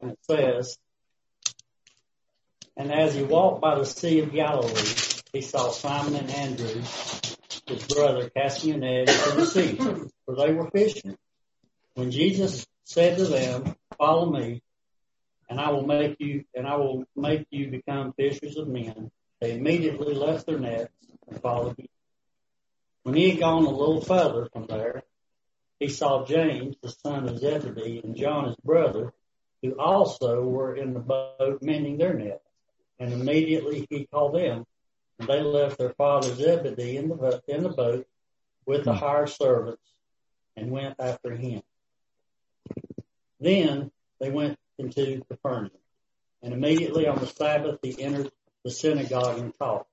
and it says, And as he walked by the Sea of Galilee, he saw Simon and Andrew, his brother, casting a net into the sea, for they were fishing. When Jesus said to them, Follow me, and I will make you, and I will make you become fishers of men. They immediately left their nets and followed him. When he had gone a little further from there, he saw James, the son of Zebedee, and John, his brother, who also were in the boat mending their nets. And immediately he called them, and they left their father Zebedee in the, in the boat with the hired servants and went after him. Then they went into Capernaum. And immediately on the Sabbath he entered the synagogue and taught.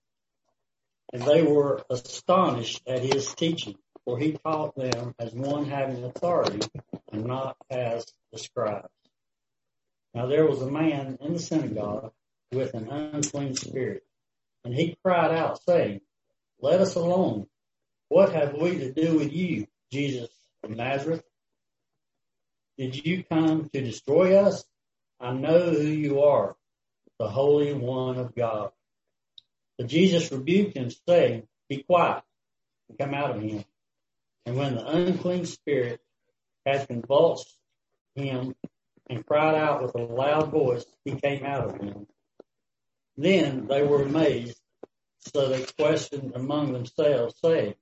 And they were astonished at his teaching, for he taught them as one having authority and not as the scribes. Now there was a man in the synagogue with an unclean spirit, and he cried out, saying, Let us alone. What have we to do with you, Jesus of Nazareth? Did you come to destroy us? I know who you are, the Holy One of God. But Jesus rebuked him, saying, Be quiet and come out of him. And when the unclean spirit had convulsed him and cried out with a loud voice, he came out of him. Then they were amazed, so they questioned among themselves, saying,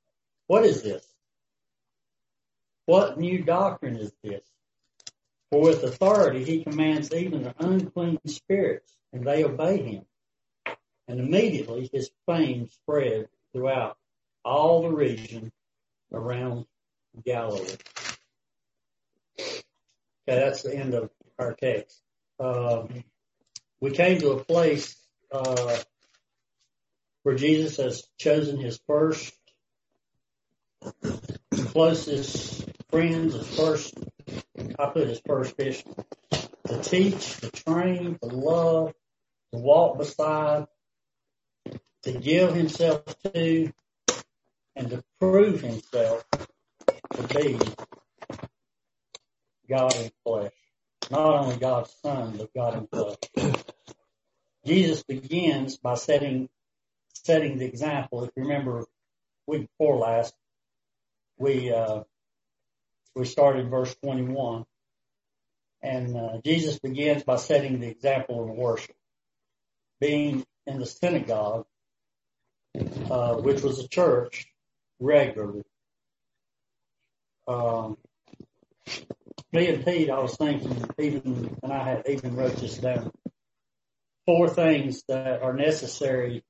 What is this? What new doctrine is this? For with authority he commands even the unclean spirits, and they obey him. And immediately his fame spread throughout all the region around Galilee. Okay, that's the end of our text. Um, we came to a place uh, where Jesus has chosen his first, closest friends, his first, I put his first fish, to teach, to train, to love, to walk beside, to give himself to, and to prove himself to be God in flesh. Not only God's Son, but God in flesh. Jesus begins by setting setting the example. If you remember week before last, we uh, we started verse 21, and uh, Jesus begins by setting the example of worship. Being in the synagogue, uh, which was a church, regularly. Um, me and Pete, I was thinking, even, and I had even wrote this down, four things that are necessary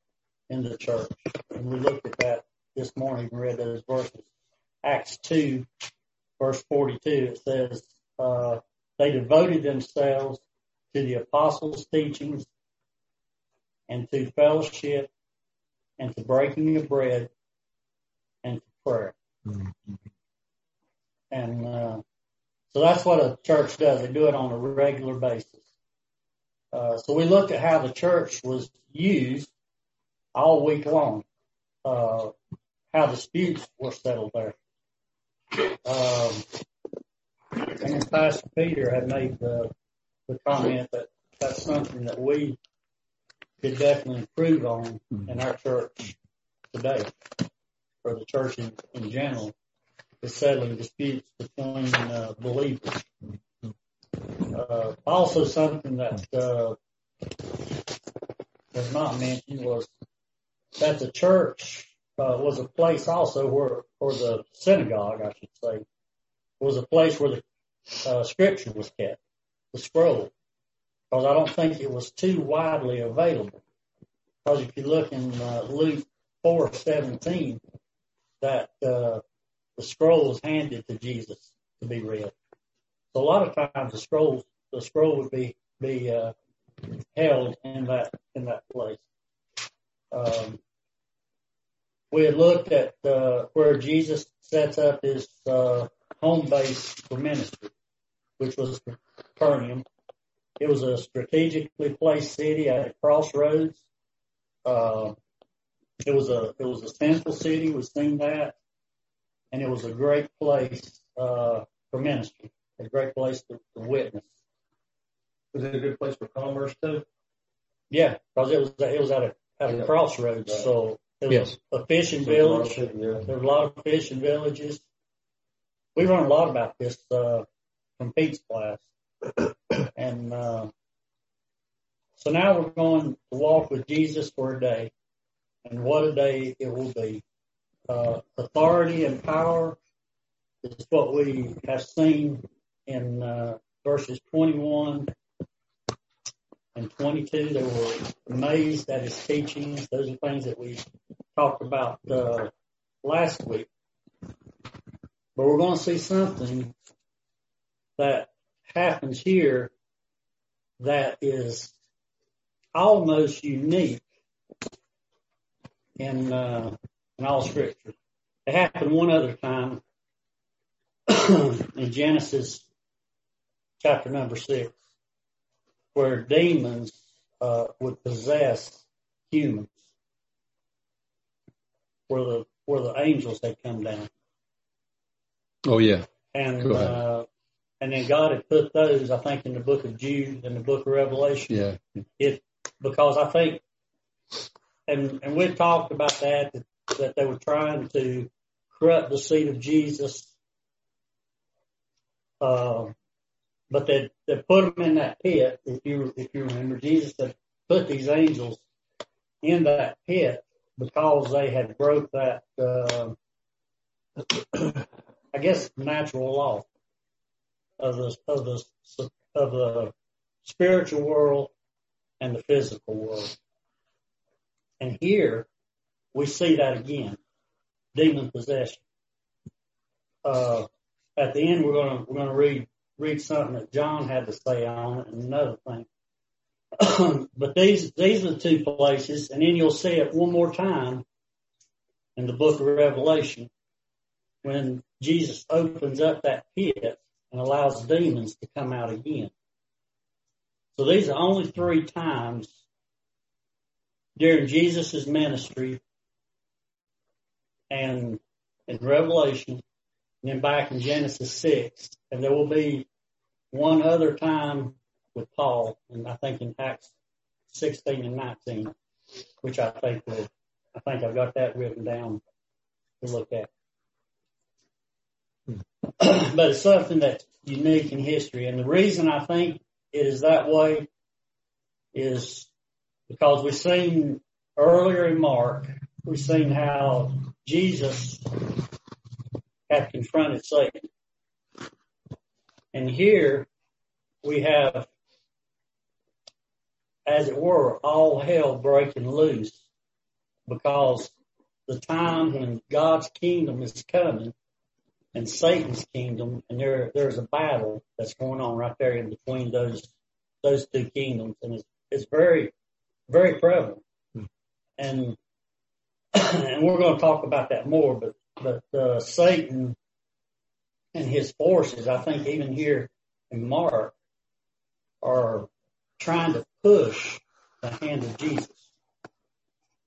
in the church. And we looked at that this morning and read those verses. Acts 2, verse 42, it says, uh, they devoted themselves to the apostles' teachings and to fellowship and to breaking of bread and to prayer. Mm-hmm. And uh, so that's what a church does. They do it on a regular basis. Uh, so we looked at how the church was used all week long, uh, how disputes were settled there. Um, and Pastor Peter had made the, the comment that that's something that we could definitely improve on in our church today, or the church in, in general, settling disputes between uh, believers. Uh, also, something that uh, was not mentioned was that the church was a place also where, or the synagogue, I should say, was a place where the scripture was kept, the scroll because I don't think it was too widely available. Because if you look in Luke 4:17, that the scroll was handed to Jesus to be read. So a lot of times the scroll the scroll would be be uh, held in that in that place. Um, we had looked at uh, where Jesus sets up his uh, home base for ministry, which was Capernaum, it was a strategically placed city at a crossroads. Uh, it was a it was a central city. We've seen that, and it was a great place uh, for ministry, a great place to, to witness. Was it a good place for commerce too? Yeah, because it was it was at a at a Yeah. crossroads, Right. so it was Yes. a fishing So village. of it, Yeah. There's a lot of fishing villages. We learned a lot about this uh, from Pete's class, and uh, so now we're going to walk with Jesus for a day, and what a day it will be! Uh, authority and power is what we have seen in uh, verses 21 and 22. They were amazed at his teachings. Those are things that we talked about uh, last week. But we're going to see something that happens here that is almost unique in uh, in all Scripture. It happened one other time in Genesis chapter number six, where demons uh, would possess humans, where the where the angels had come down. Oh yeah. And uh, and then God had put those, I think, in the book of Jude and the book of Revelation. Yeah. It because I think, and and we've talked about that, that that they were trying to corrupt the seed of Jesus. Uh, but they they put them in that pit. If you if you remember, Jesus had put these angels in that pit because they had broke that. Uh, I guess natural law of the of the of the spiritual world and the physical world. And here we see that again, demon possession. Uh, at the end, we're gonna we're gonna read read something that John had to say on it and another thing. but these these are the two places, and then you'll see it one more time in the book of Revelation when Jesus opens up that pit and allows demons to come out again. So these are only three times during Jesus' ministry and in Revelation and then back in Genesis 6. And there will be one other time with Paul, and I think in Acts 16 and 19, which I think will, I think I've got that written down to look at. but it's something that's unique in history. And the reason I think it is that way is because we've seen earlier in Mark, we've seen how Jesus had confronted Satan. And here we have, as it were, all hell breaking loose because the time when God's kingdom is coming and Satan's kingdom, and there there's a battle that's going on right there in between those those two kingdoms, and it's it's very very prevalent, hmm. and and we're going to talk about that more. But but uh, Satan and his forces, I think, even here in Mark, are trying to push the hand of Jesus,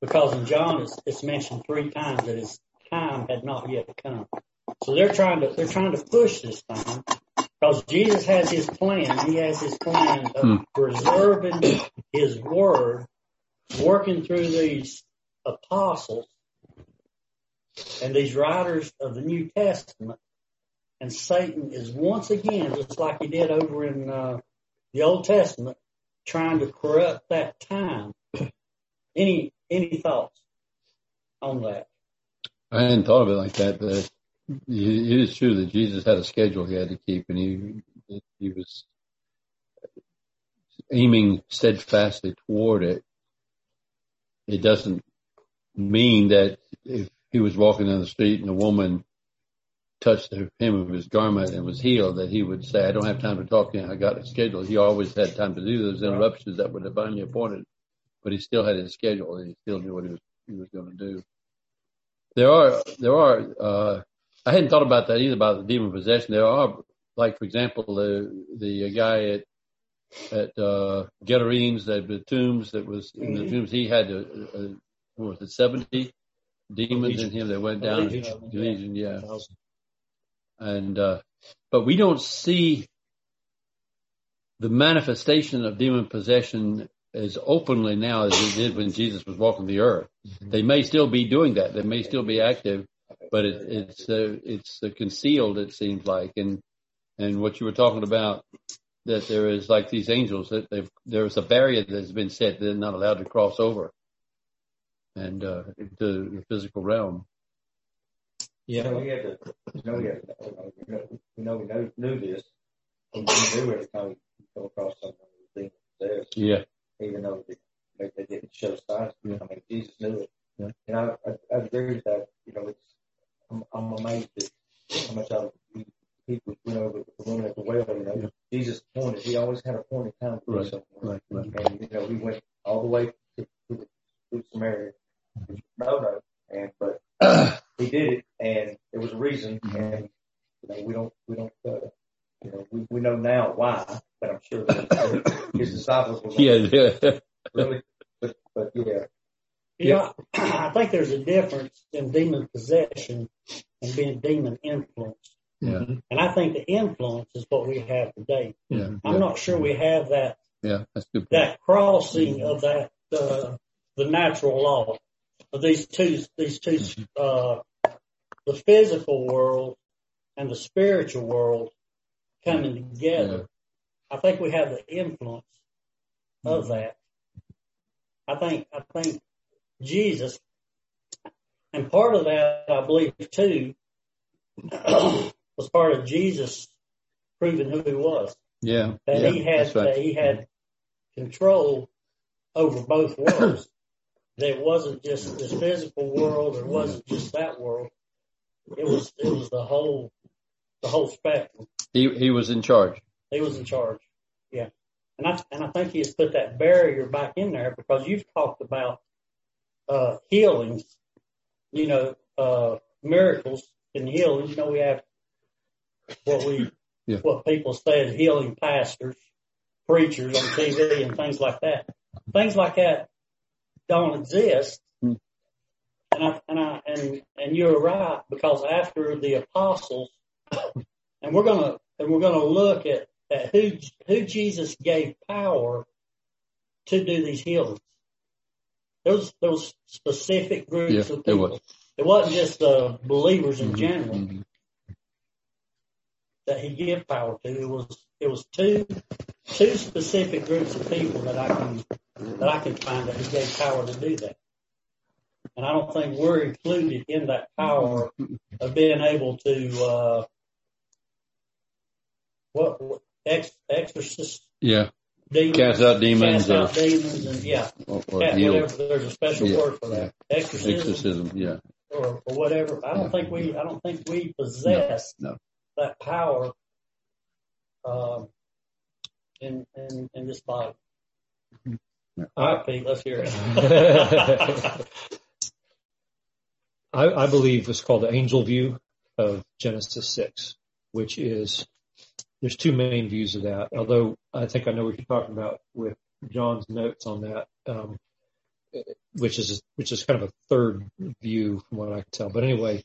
because in John it's, it's mentioned three times that his time had not yet come. So they're trying to they're trying to push this time because Jesus has his plan. He has his plan of Hmm. preserving his word, working through these apostles and these writers of the New Testament. And Satan is once again, just like he did over in uh, the Old Testament, trying to corrupt that time. Any any thoughts on that? I hadn't thought of it like that, but it is true that Jesus had a schedule he had to keep, and he he was aiming steadfastly toward it. It doesn't mean that if he was walking down the street and a woman touched the hem of his garment and was healed, that he would say, "I don't have time to talk to you. I got a schedule." He always had time to do those interruptions that were divinely appointed, but he still had his schedule and he still knew what he was he was going to do. There are there are uh, I hadn't thought about that either about the demon possession. There are like for example the the guy at at uh, Gadarenes, the, the tombs that was in the tombs. He had a, a what was it seventy demons in him that went down. Legion. Legion, yeah. And uh, but we don't see the manifestation of demon possession as openly now as it did when Jesus was walking the earth. They may still be doing that. They may still be active, but it, it's uh, it's uh, concealed. It seems like, and and what you were talking about that there is like these angels that they've there's a barrier that has been set. They're not allowed to cross over and uh, into the physical realm. Yeah, we had to, you know, we had, to, you know, we know knew this. We knew every time we come across someone who was possessed, Yeah, even though they, they, they didn't show signs. Yeah. I mean, Jesus knew it. Yeah. And I, I, I agree with that. You know, it's, I'm, I'm amazed at how much I, people, you know, with the woman at the well, you know, Yeah. Jesus pointed, he always had a point in time for Right, something. right, right. And, you know, we went all the way to, to, to Samaria. No, no. And, but he did it and there was a reason and, you know, we don't, we don't, uh, you know, we, we know now why, but I'm sure that his disciples were yeah, yeah. really, but, but yeah, You know, I think there's a difference in demon possession and being demon influenced. Yeah. And I think the influence is what we have today. Yeah, I'm not sure we have that, yeah, that's good. Point. that crossing of that, uh, the natural law of these two, these two, mm-hmm. uh, the physical world and the spiritual world coming mm-hmm. together. I think we have the influence of mm-hmm. that. I think, I think Jesus, and part of that, I believe too, was part of Jesus proving who he was. Yeah, That yeah, he had, right. that he had control over both worlds. It wasn't just this physical world, or it wasn't just that world. It was, it was the whole, the whole spectrum. He he was in charge. He was in charge. Yeah. And I, and I think he has put that barrier back in there because you've talked about, uh, healings, you know, uh, miracles and healing. You know, we have what we, Yeah. what people say is healing pastors, preachers on TV and things like that. Things like that don't exist. Hmm. And I, and I, and, and you're right because after the apostles, and we're gonna, and we're gonna look at, at who, who Jesus gave power to do these healings. Those, those specific groups Yeah, of people. was. It wasn't just the believers in Mhm, general mhm. that he gave power to. It was, it was two, two specific groups of people that I can, that I can find that he gave power to do that. And I don't think we're included in that power of being able to, uh, what, what ex, exorcist Yeah, demons. Cast out demons Cast out or- demons and yeah, or, or yeah, healed. whatever, there's a special Yeah, word for that. Exorcism, Exorcism. Yeah, or, or whatever. I don't think we, I don't think we possess no. that power, um, in, in, in this body. All right, Pete, let's hear it. I, I believe it's called the angel view of Genesis 6, which is, there's two main views of that, although I think I know what you're talking about with John's notes on that, um, which is, which is kind of a third view from what I can tell. But anyway,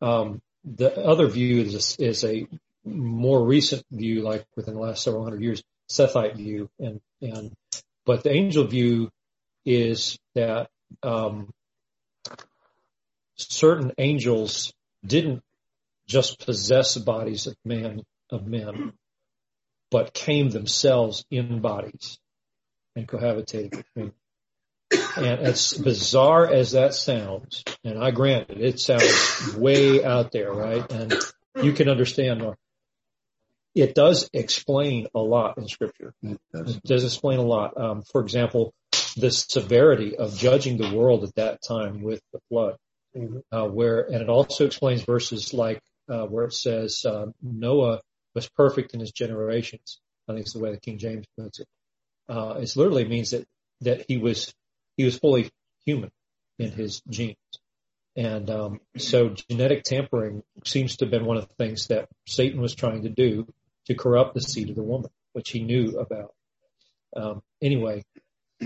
um, the other view is, is a more recent view, like within the last several hundred years, Sethite view. And, and, but the angel view is that, um, certain angels didn't just possess bodies of man of men, but came themselves in bodies and cohabitated men. And as bizarre as that sounds, and I grant it, it sounds way out there, right? And you can understand, it does explain a lot in scripture. It does. It does explain a lot. Um, for example, the severity of judging the world at that time with the flood, Mhm. uh, where, and it also explains verses like, uh, where it says, uh, Noah was perfect in his generations. I think it's the way the King James puts it. Uh, it literally means that, that he was, he was fully human in his genes. And, um, so genetic tampering seems to have been one of the things that Satan was trying to do to corrupt the seed of the woman, which he knew about. Um, anyway,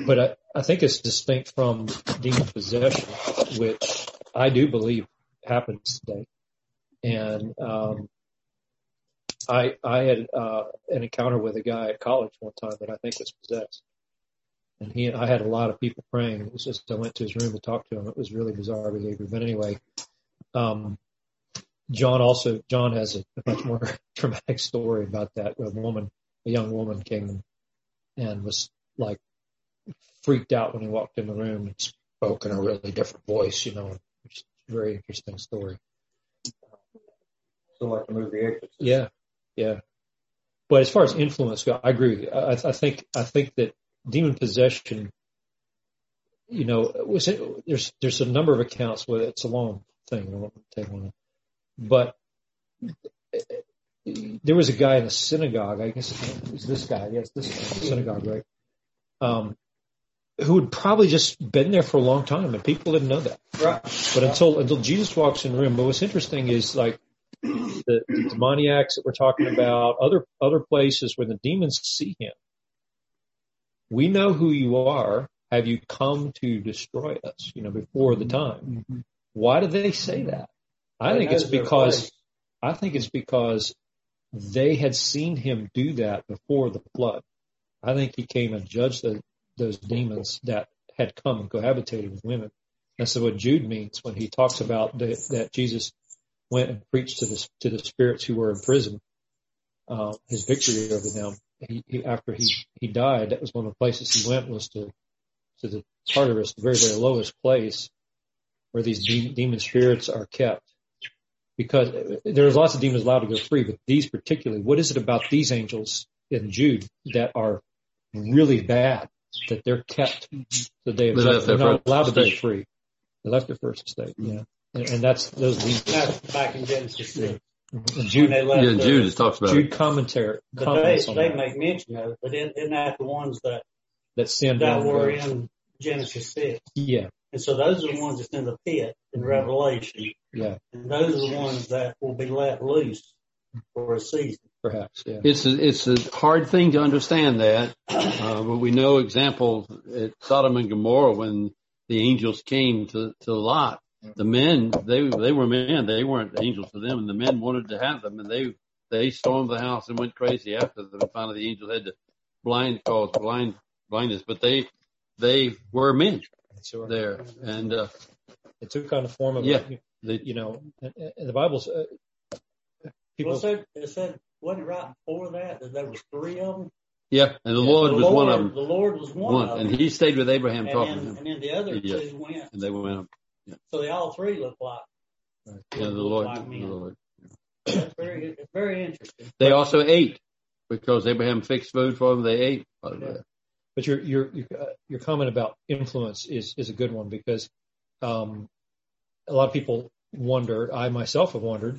but I, I think it's distinct from demon possession, which I do believe happens today. And, um, I I had uh, an encounter with a guy at college one time that I think was possessed, and he I had a lot of people praying. It was just I went to his room to talk to him. It was really bizarre behavior, but anyway, um, John also John has a, a much more dramatic story about that. A woman, a young woman, came and was like freaked out when he walked in the room and spoke in a really different voice. You know, is a very interesting story. Still like the movie Exorcist. Yeah, yeah. But as far as influence go, I agree with you. I, I think I think that demon possession, you know, was it, there's there's a number of accounts where it's a long thing. I won't take one, but there was a guy in the synagogue. I guess it was this guy. Yes, this guy in the synagogue, right? Um, who had probably just been there for a long time, and people didn't know that. Right. But until until Jesus walks in the room, but what's interesting is like the, the demoniacs that we're talking about, other other places where the demons see him. We know who you are. Have you come to destroy us? You know, before the time. Why do they say that? I think it's because. I think it's because they had seen him do that before the flood. I think he came and judged the, those demons that had come and cohabitated with women. That's what Jude means when he talks about the, that Jesus went and preached to the to the spirits who were in prison. Uh, his victory over them. He, he after he he died, that was one of the places he went was to to the Tartarus, the very very lowest place where these de- demon spirits are kept. Because there's lots of demons allowed to go free, but these particularly, what is it about these angels in Jude that are really bad that they're kept that they They left they're not allowed to be free. They left their first estate, yeah, and, and that's those demons. That's back in Genesis 6. And Jude left Yeah, the- Judas talks about Jude it. commentary But they, they that, make mention of it, but isn't isn't that the ones that, that sin that were in Genesis 6? Yeah, And so those are the ones that's in the pit in Revelation. yeah, And those are the ones that will be let loose for a season. perhaps, yeah. It's a, it's a hard thing to understand that, uh, but we know examples at Sodom and Gomorrah when the angels came to, to Lot. The men, they, they were men. They weren't angels to them and the men wanted to have them and they, they stormed the house and went crazy after them. Finally the angel had to blind, cause blind, blindness, but they, they were men Sure. there. And, uh, It took on the form of, Yeah. a, they, you know, and, and the Bible's, uh, people, Well, it said, it said, wasn't it right before that, that there was three of them? yeah, and the Lord the was Lord, one of them. The Lord was one, One, of and he stayed with Abraham and, talking to him and then the other Yeah. two went. and they went, So they all three look like, yeah, the Lord, like the men. Lord. That's very, very interesting. They also ate because Abraham fixed food for them. They ate. part of Yeah. But your your your, uh, your comment about influence is is a good one because um, a lot of people wonder. I myself have wondered: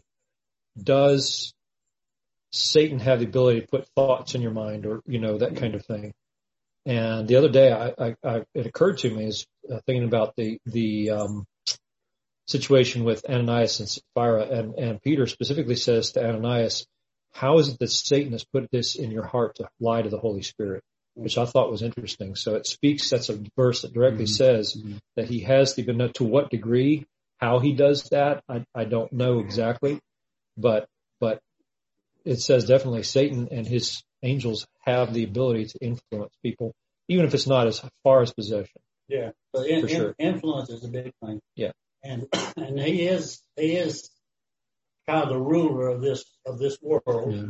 Does Satan have the ability to put thoughts in your mind, or you know that kind of thing? And the other day, I, I, I it occurred to me is uh, thinking about the the um, situation with Ananias and Sapphira, and and Peter specifically says to Ananias, "How is it that Satan has put this in your heart to lie to the Holy Spirit?" Which I thought was interesting. So it speaks, that's a verse that directly mm-hmm. says mm-hmm. that he has the, but not to what degree, how he does that, I, I don't know exactly, but, but it says definitely Satan and his angels have the ability to influence people, even if it's not as far as possession. Yeah. So in, For sure. in, influence is a big thing. Yeah. And, and he is, he is kind of the ruler of this, of this world. Yeah.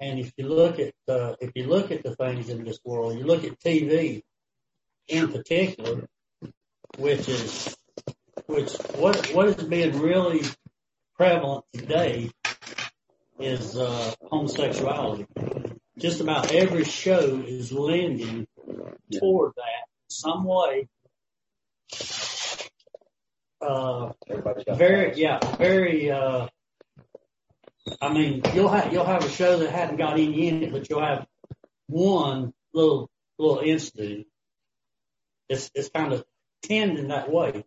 And if you look at, uh, if you look at the things in this world, you look at TV in particular, which is, which, what, what is being really prevalent today is, uh, homosexuality. Just about every show is lending toward that in some way. Uh, very, yeah, very, uh, I mean, you'll have, you'll have a show that hadn't got any in it, but you'll have one little, little incident. It's, it's kind of tending that way,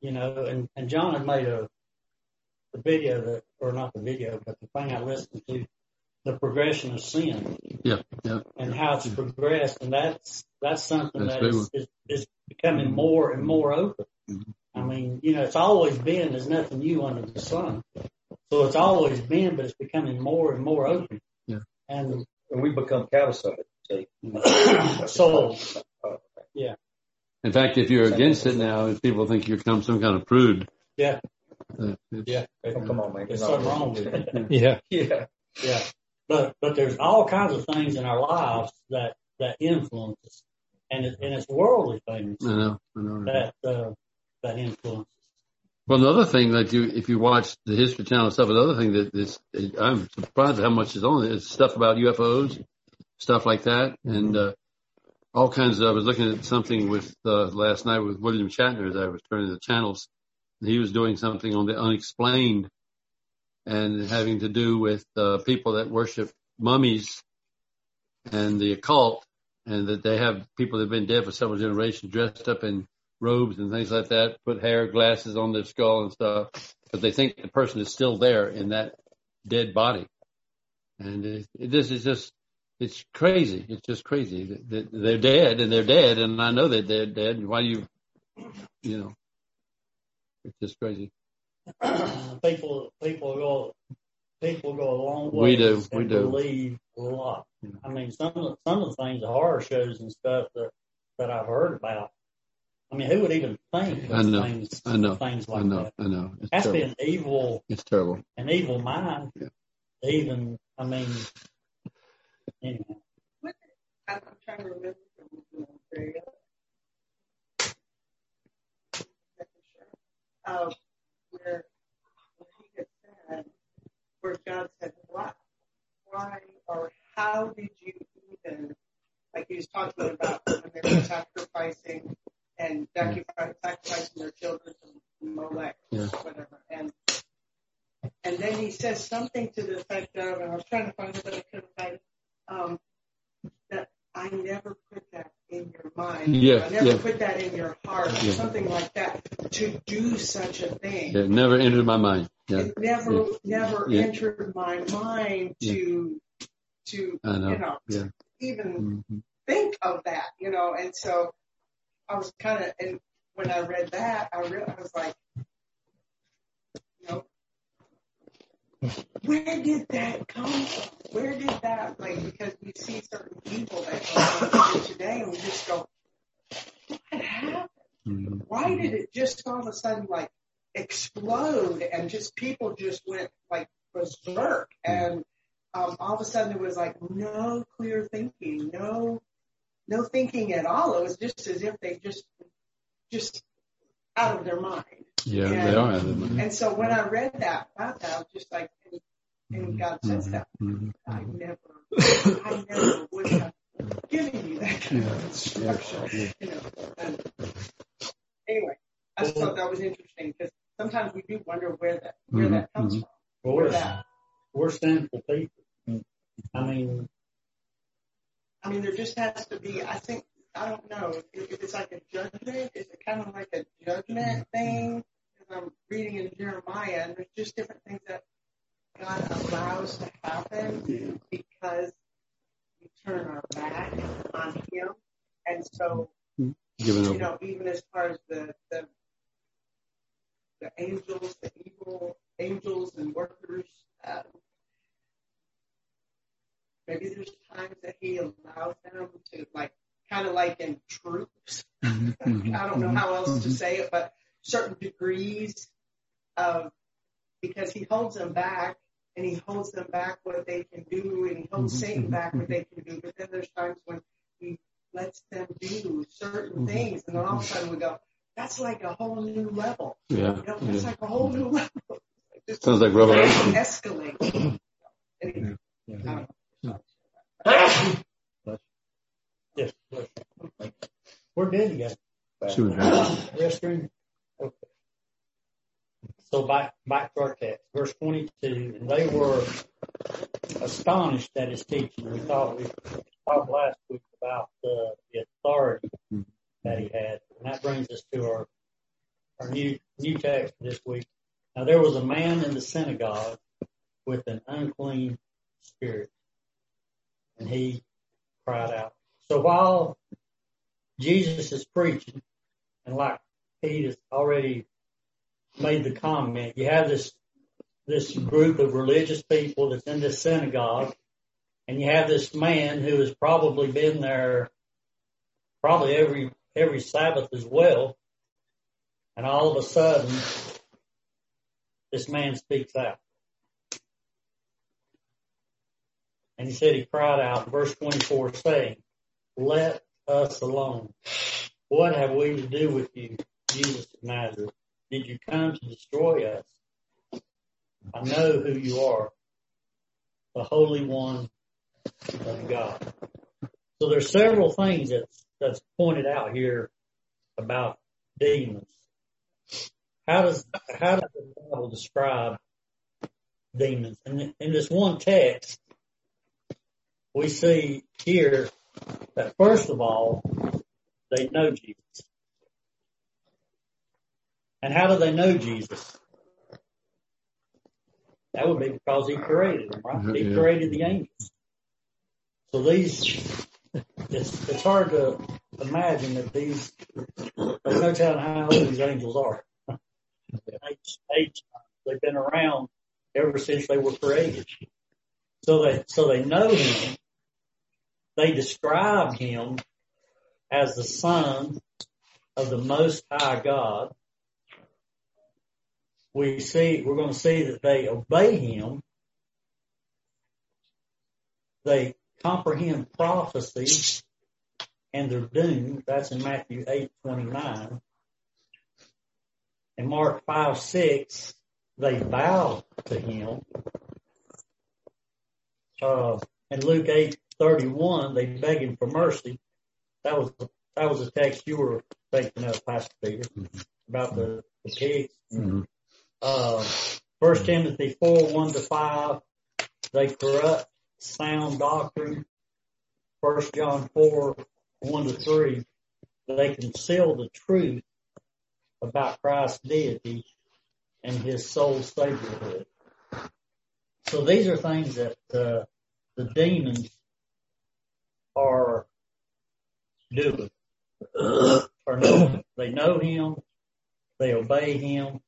you know, and, and John had made a, the video that, or not the video, but the thing I listened to, the progression of sin Yeah. Yeah. and how it's progressed, and that's that's something That's that is, is, is becoming more and more open. Mhm. I mean, you know, it's always been there's nothing new under the sun. So it's always been, but it's becoming more and more open. Yeah. And And we become callous of it. So, yeah, In fact, if you're against it now, if people think you're some some kind of prude, yeah, uh, yeah. oh, come on, man. There's something wrong with it. Yeah. Yeah. Yeah. But, but there's all kinds of things in our lives that, that influence us. And it, and it's worldly things I know, I know. that, uh, that influence. Well, another thing that you, if you watch the History Channel stuff, another thing that is, I'm surprised at how much is on it. Is stuff about UFOs, stuff like that, and uh, all kinds of. I was looking at something with uh, last night with William Shatner as I was turning the channels. He was doing something on the unexplained, and having to do with uh, people that worship mummies and the occult, and that they have people that have been dead for several generations dressed up in robes and things like that, put hair, glasses on their skull and stuff, but they think the person is still there in that dead body. And it, it, this is just, it's crazy. It's just crazy. They're dead and they're dead, and I know that they're dead. Why do you, you know, it's just crazy. people, people go, people go a long way. We do, we do. Believe a lot. I mean, some of, some of the things, the horror shows and stuff that, that I've heard about. I mean, who would even think I of know, things, I know, things I know, that? I know. It's That's terrible. been evil, It's terrible. an evil mind. Yeah. Even, I mean, anyhow. I'm I'm trying to remember from the very uh, where, where he had said, where God said, why, why or how did you even, like he was talking about when they were sacrificing and sacrificing their children to Molech, Yeah. whatever, and and then he says something to the effect of, and I was trying to find it, but I couldn't find it, um, that I never put that in your mind. Yeah, I never yeah. put that in your heart, Yeah. something like that, to do such a thing. It never entered my mind. Yeah. It never, Yeah. never Yeah. entered my mind to, to, know. you know, Yeah. even hmm think of that, you know, and so I was kind of, and when I read that, I real I was like, you know, where did that come from? Where did that, like, because we see certain people that on today and we just go, what happened? hmm Why did it just all of a sudden like explode and just people just went like berserk and um, all of a sudden there was like no clear thinking, no no thinking at all. It was just as if they just just out of their mind. Yeah, Yeah. they are out of their mind. And so when I read that about that, I was just like, and, and God says that. Mhm. I never, I never would have given you that kind of instruction, you know. And anyway, I just thought that was interesting because sometimes we do wonder where that where that comes Mhm, from. Well, Where we're, that, we're sinful people. I mean, I mean, there just has to be. I think I don't know if, if it's like a judgment. Is it kind of like a judgment thing? Because I'm reading in Jeremiah, and there's just different things that God allows to happen because we turn our back on Him, and so Giving you know, even as far as the the the angels, the evil angels and workers, um, maybe there's times that he allows them to like kind of like in troops. Mhm, mhm, I don't know how else to mhm. say it, but certain degrees of because he holds them back and he holds them back what they can do and he holds Mhm, Satan back what they can do. But then there's times when he lets them do certain Mhm, things and then all of a sudden we go, that's like a whole new level. Yeah, You know, that's yeah. like a whole new level. Sounds like Revelation. escalate. Anyway, don't know. Yes. We're good together. She was. Restroom. Okay. So back back to our text, verse twenty-two, and they were astonished at his teaching. We thought we talked last week about uh, the authority that he had, and that brings us to our our new new text this week. Now there was a man in the synagogue with an unclean spirit, and he cried out. So while Jesus is preaching, and like Pete has already made the comment, you have this this group of religious people that's in this synagogue, and you have this man who has probably been there probably every every Sabbath as well, and all of a sudden, this man speaks out. And he said he cried out, verse 24, saying, Let us alone. What have we to do with you, Jesus of Nazareth? Did you come to destroy us? I know who you are, the Holy One of God. So there's several things that's, that's pointed out here about demons. How does, how does the Bible describe demons? And in this one text, we see here that first of all, they know Jesus. And how do they know Jesus? That would be because he created them, right? Mm-hmm, he created the angels. So these, it's, it's hard to imagine that these, there's no telling how old these angels are. Age- age- They've been around ever since they were created. So they, so they know him. They describe him as the son of the most high God. We see, we're going to see that they obey him. They comprehend prophecy and they're doomed. That's in Matthew 8, 29. In Mark 5, 6, they bow to him. Uh, in Luke 8, 31, they beg him for mercy. That was, that was a text you were thinking of, Pastor Peter, about the, the pigs. Mhm. Uh, First Timothy 4, 1 to 5, they corrupt sound doctrine. First John 4, 1 to 3, they conceal the truth about Christ's deity and his sole saviorhood. So these are things that uh, the demons are doing. or know. They know him, they obey him,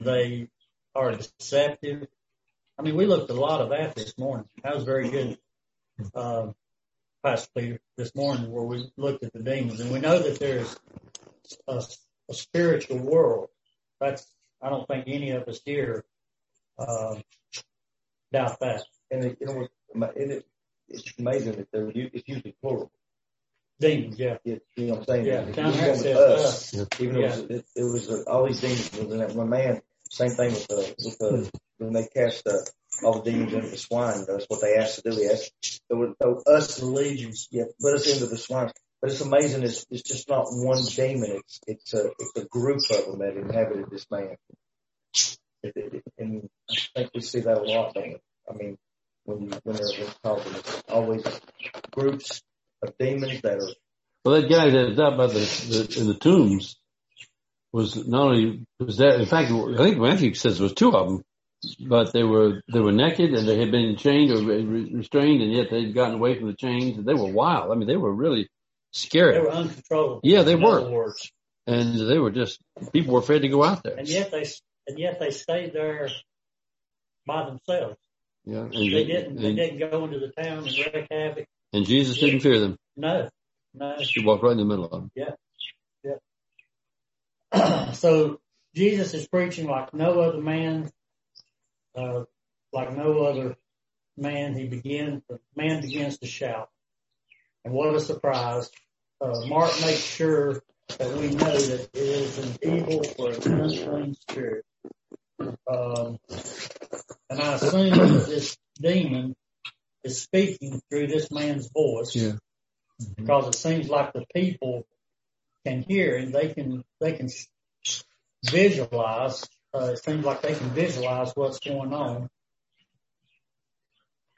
they are deceptive. I mean, we looked a lot of that this morning. That was very good, uh, Pastor Peter, this morning where we looked at the demons. And we know that there's a, a spiritual world. That's, I don't think any of us here, uh, doubt that. And it, you know, it, it, it's amazing that they're, it's usually plural. Demons, yeah. It, you know what I'm saying? Yeah, Even down it with says us, us. even Yeah. though it was, it, it was uh, all these demons was in that one man. Same thing with the, with the, when they cast uh, all the demons into the swine. That's what they asked to do. They asked, they would throw us, The legions. yeah, put us into the swine. But it's amazing. It's, it's just not one demon. It's, it's a, it's a group of them that inhabited this man. It, it, it- and I think we see that a lot, don't we? I mean, when you, when they're talking, it's always groups of demons that are Well, that guy that died by the, the in the tombs was not only was that. In fact, I think Matthew says there was two of them, but they were they were naked and they had been chained or restrained, and yet they'd gotten away from the chains. And they were wild. I mean, they were really scary. They were uncontrollable. Yeah, they were. words. and they were just people were afraid to go out there. And yet they, and yet they stayed there by themselves. Yeah, and, They didn't, they didn't go into the town and wreak havoc. and Jesus didn't fear them. No, no. He walked right in the middle of them. Yeah, yeah. so Jesus is preaching like no other man, uh, like no other man. He begins, the man begins to shout. And what a surprise. Uh, Mark makes sure that we know that it is an evil or an unclean spirit. Um, and I assume that this demon is speaking through this man's voice Yeah. because it seems like the people can hear and they can they can visualize. Uh, it seems like they can visualize what's going on.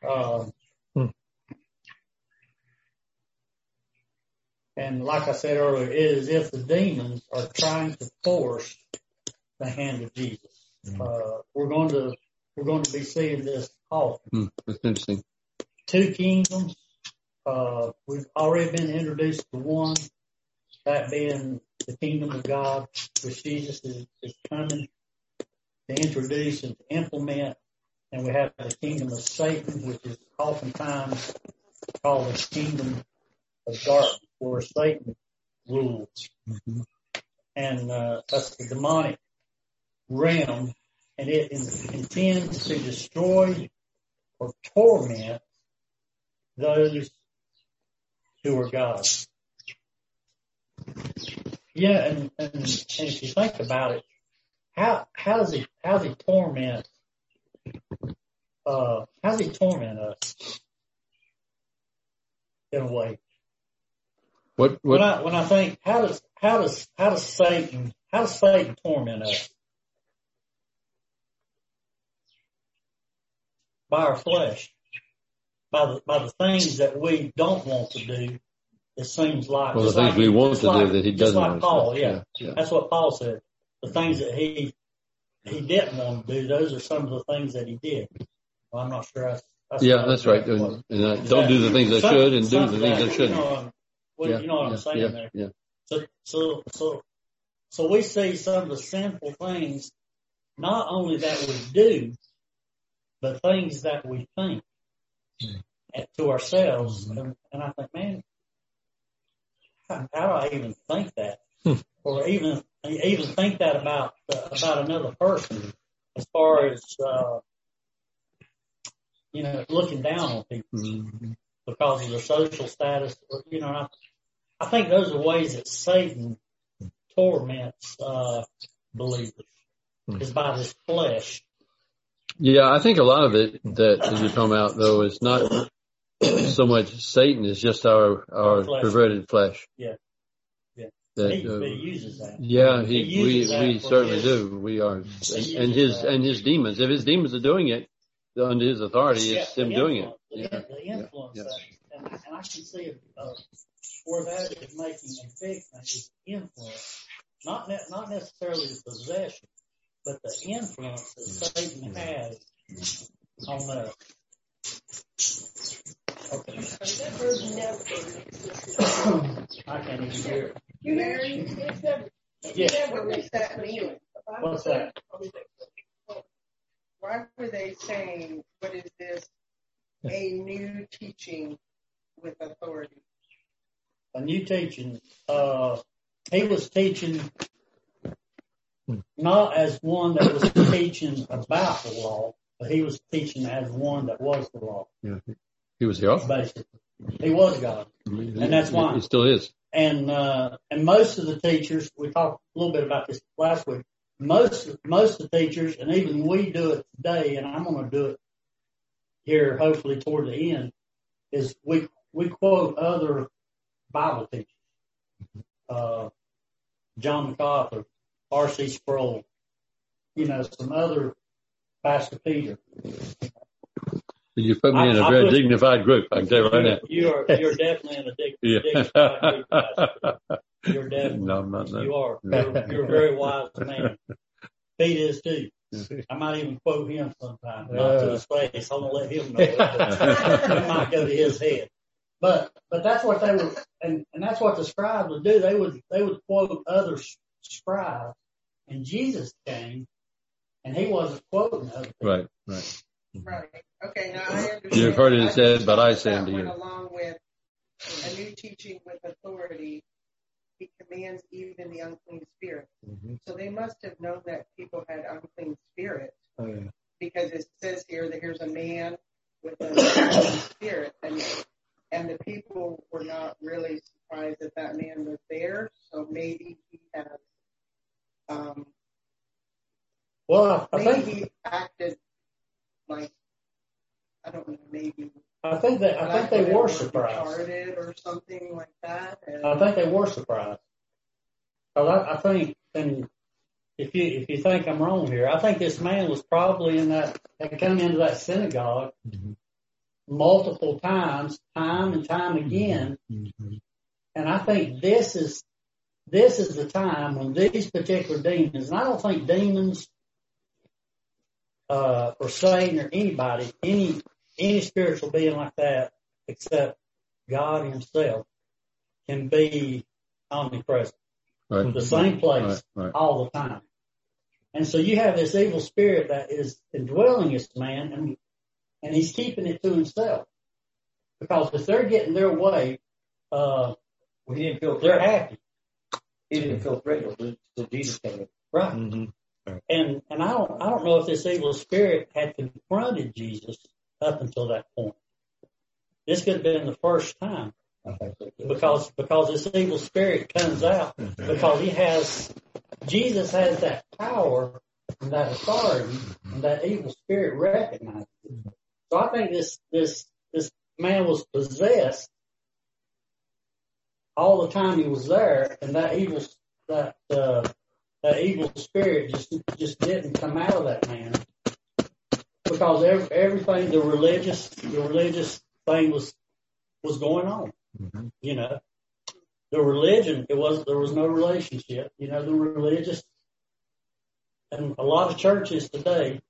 Um, Hmm. and like I said earlier, it is if the demons are trying to force the hand of Jesus. Uh, we're going to we're going to be seeing this often Hmm, that's interesting. two kingdoms. Uh, we've already been introduced to one, that being the kingdom of God, which Jesus is, is coming. to introduce and to implement. And we have the kingdom of Satan, which is oftentimes called the kingdom of darkness, where Satan rules. Mhm. And uh, that's the demonic realm, and it intends to destroy or torment those who are God's. Yeah, and, and, and if you think about it, how how does he how does he torment uh how does he torment us in a way? What When I when I think how does how does how does Satan how does Satan torment us? By our flesh. By the by the things that we don't want to do, it seems like well the things like- we want to like- do that he doesn't like want Paul, do. yeah. yeah. That's what Paul said. The things that he he didn't want to do, those are some of the things that he did. Well, I'm not sure. I, I Yeah, that's right. And, and uh, don't do the things I Some- should and do the things I shouldn't. know, what well, yeah, you know what yeah, I'm saying yeah, there. Yeah. So, so, so, so we see some of the sinful things, not only that we do, but things that we think to ourselves. Mm-hmm. And, and I think, man, how, how do I even think that? Hmm. or even, even think that about, uh, about another person as far as, uh, you know, looking down on people Mhm. because of their social status. Or, you know, I, I think those are ways that Satan torments uh, believers Hmm. is by his flesh. Yeah, I think a lot of it that you're talking about though is not so much Satan is just our our Flesh. perverted flesh. Yeah. Yeah. That, He, uh, he uses that. yeah, he, He we we certainly his- do. We are, and, and his that. and his demons. If his demons are doing it under his authority, Yeah, it's him doing it. The, Yeah. the influence yeah. and, I- and I can see uh, where that is making a big influence, not ne- not necessarily the possession, but the influence that Satan has on us. Okay. I can't even hear it. You it's never, reset me. What's that? Why were they saying, what is this? A new teaching with authority. a new teaching. Uh, he was teaching not as one that was teaching about the law, but he was teaching as one that was the law, Yeah. He was the author. basically. He was God. And that's why. He still is. And, uh, and most of the teachers, we talked a little bit about this last week, most, most of the teachers, and even we do it today, and I'm going to do it here hopefully toward the end, is we, we quote other Bible teachers. Uh, John MacArthur, R.C. Sproul, you know, some other Pastor Peter. You put me I- in a I very dignified group. I can tell you right now. You are, you're definitely in a dig, Yeah. dignified group, You're definitely. no, I'm not. You No. are. You're, you're a very wise man. Pete is too. I might even quote him sometime, not to his face. I'm gonna let him know. it, It might go to his head. But, but that's what they would, and, and that's what the scribes would do. They would, they would quote other scribes. And Jesus came and he wasn't quoting other people. Right, right. Right. Okay, now I understand. You've heard it said, but I say that unto you. Along with a new teaching with authority, he commands even the unclean spirit. Mhm. So they must have known that people had unclean spirits Oh, yeah. because it says here that here's a man with an unclean spirit, and and the people were not really surprised that that man was there. So maybe he has, um, Well, I, I maybe think, he acted like I don't know, maybe I think that, I think they were surprised. or something like that. And I think they were surprised. I, I think, and if you, if you think I'm wrong here, I think this man was probably in that, had come into that synagogue Mhm. multiple times, time and time again. Mhm. And I think this is, this is the time when these particular demons, and I don't think demons, uh, or Satan or anybody, any, any spiritual being like that, except God himself, can be omnipresent Right. the same place Right, right. all the time. And so you have this evil spirit that is indwelling this man and, and he's keeping it to himself. Because if they're getting their way, uh, Well, he didn't feel they're happy. He didn't feel threatened until Jesus came in. Right. Mm-hmm. And, and I don't, I don't know if this evil spirit had confronted Jesus up until that point. This could have been the first time I think so. too. because, because this evil spirit comes out because he has, Jesus has that power and that authority and that evil spirit recognizes it. So I think this, this, this man was possessed all the time he was there and that evil, that, uh, that evil spirit just, just didn't come out of that man because every, everything, the religious, the religious thing was, was going on, Mhm. you know the religion, it was, there was no relationship, you know, the religious, and a lot of churches today,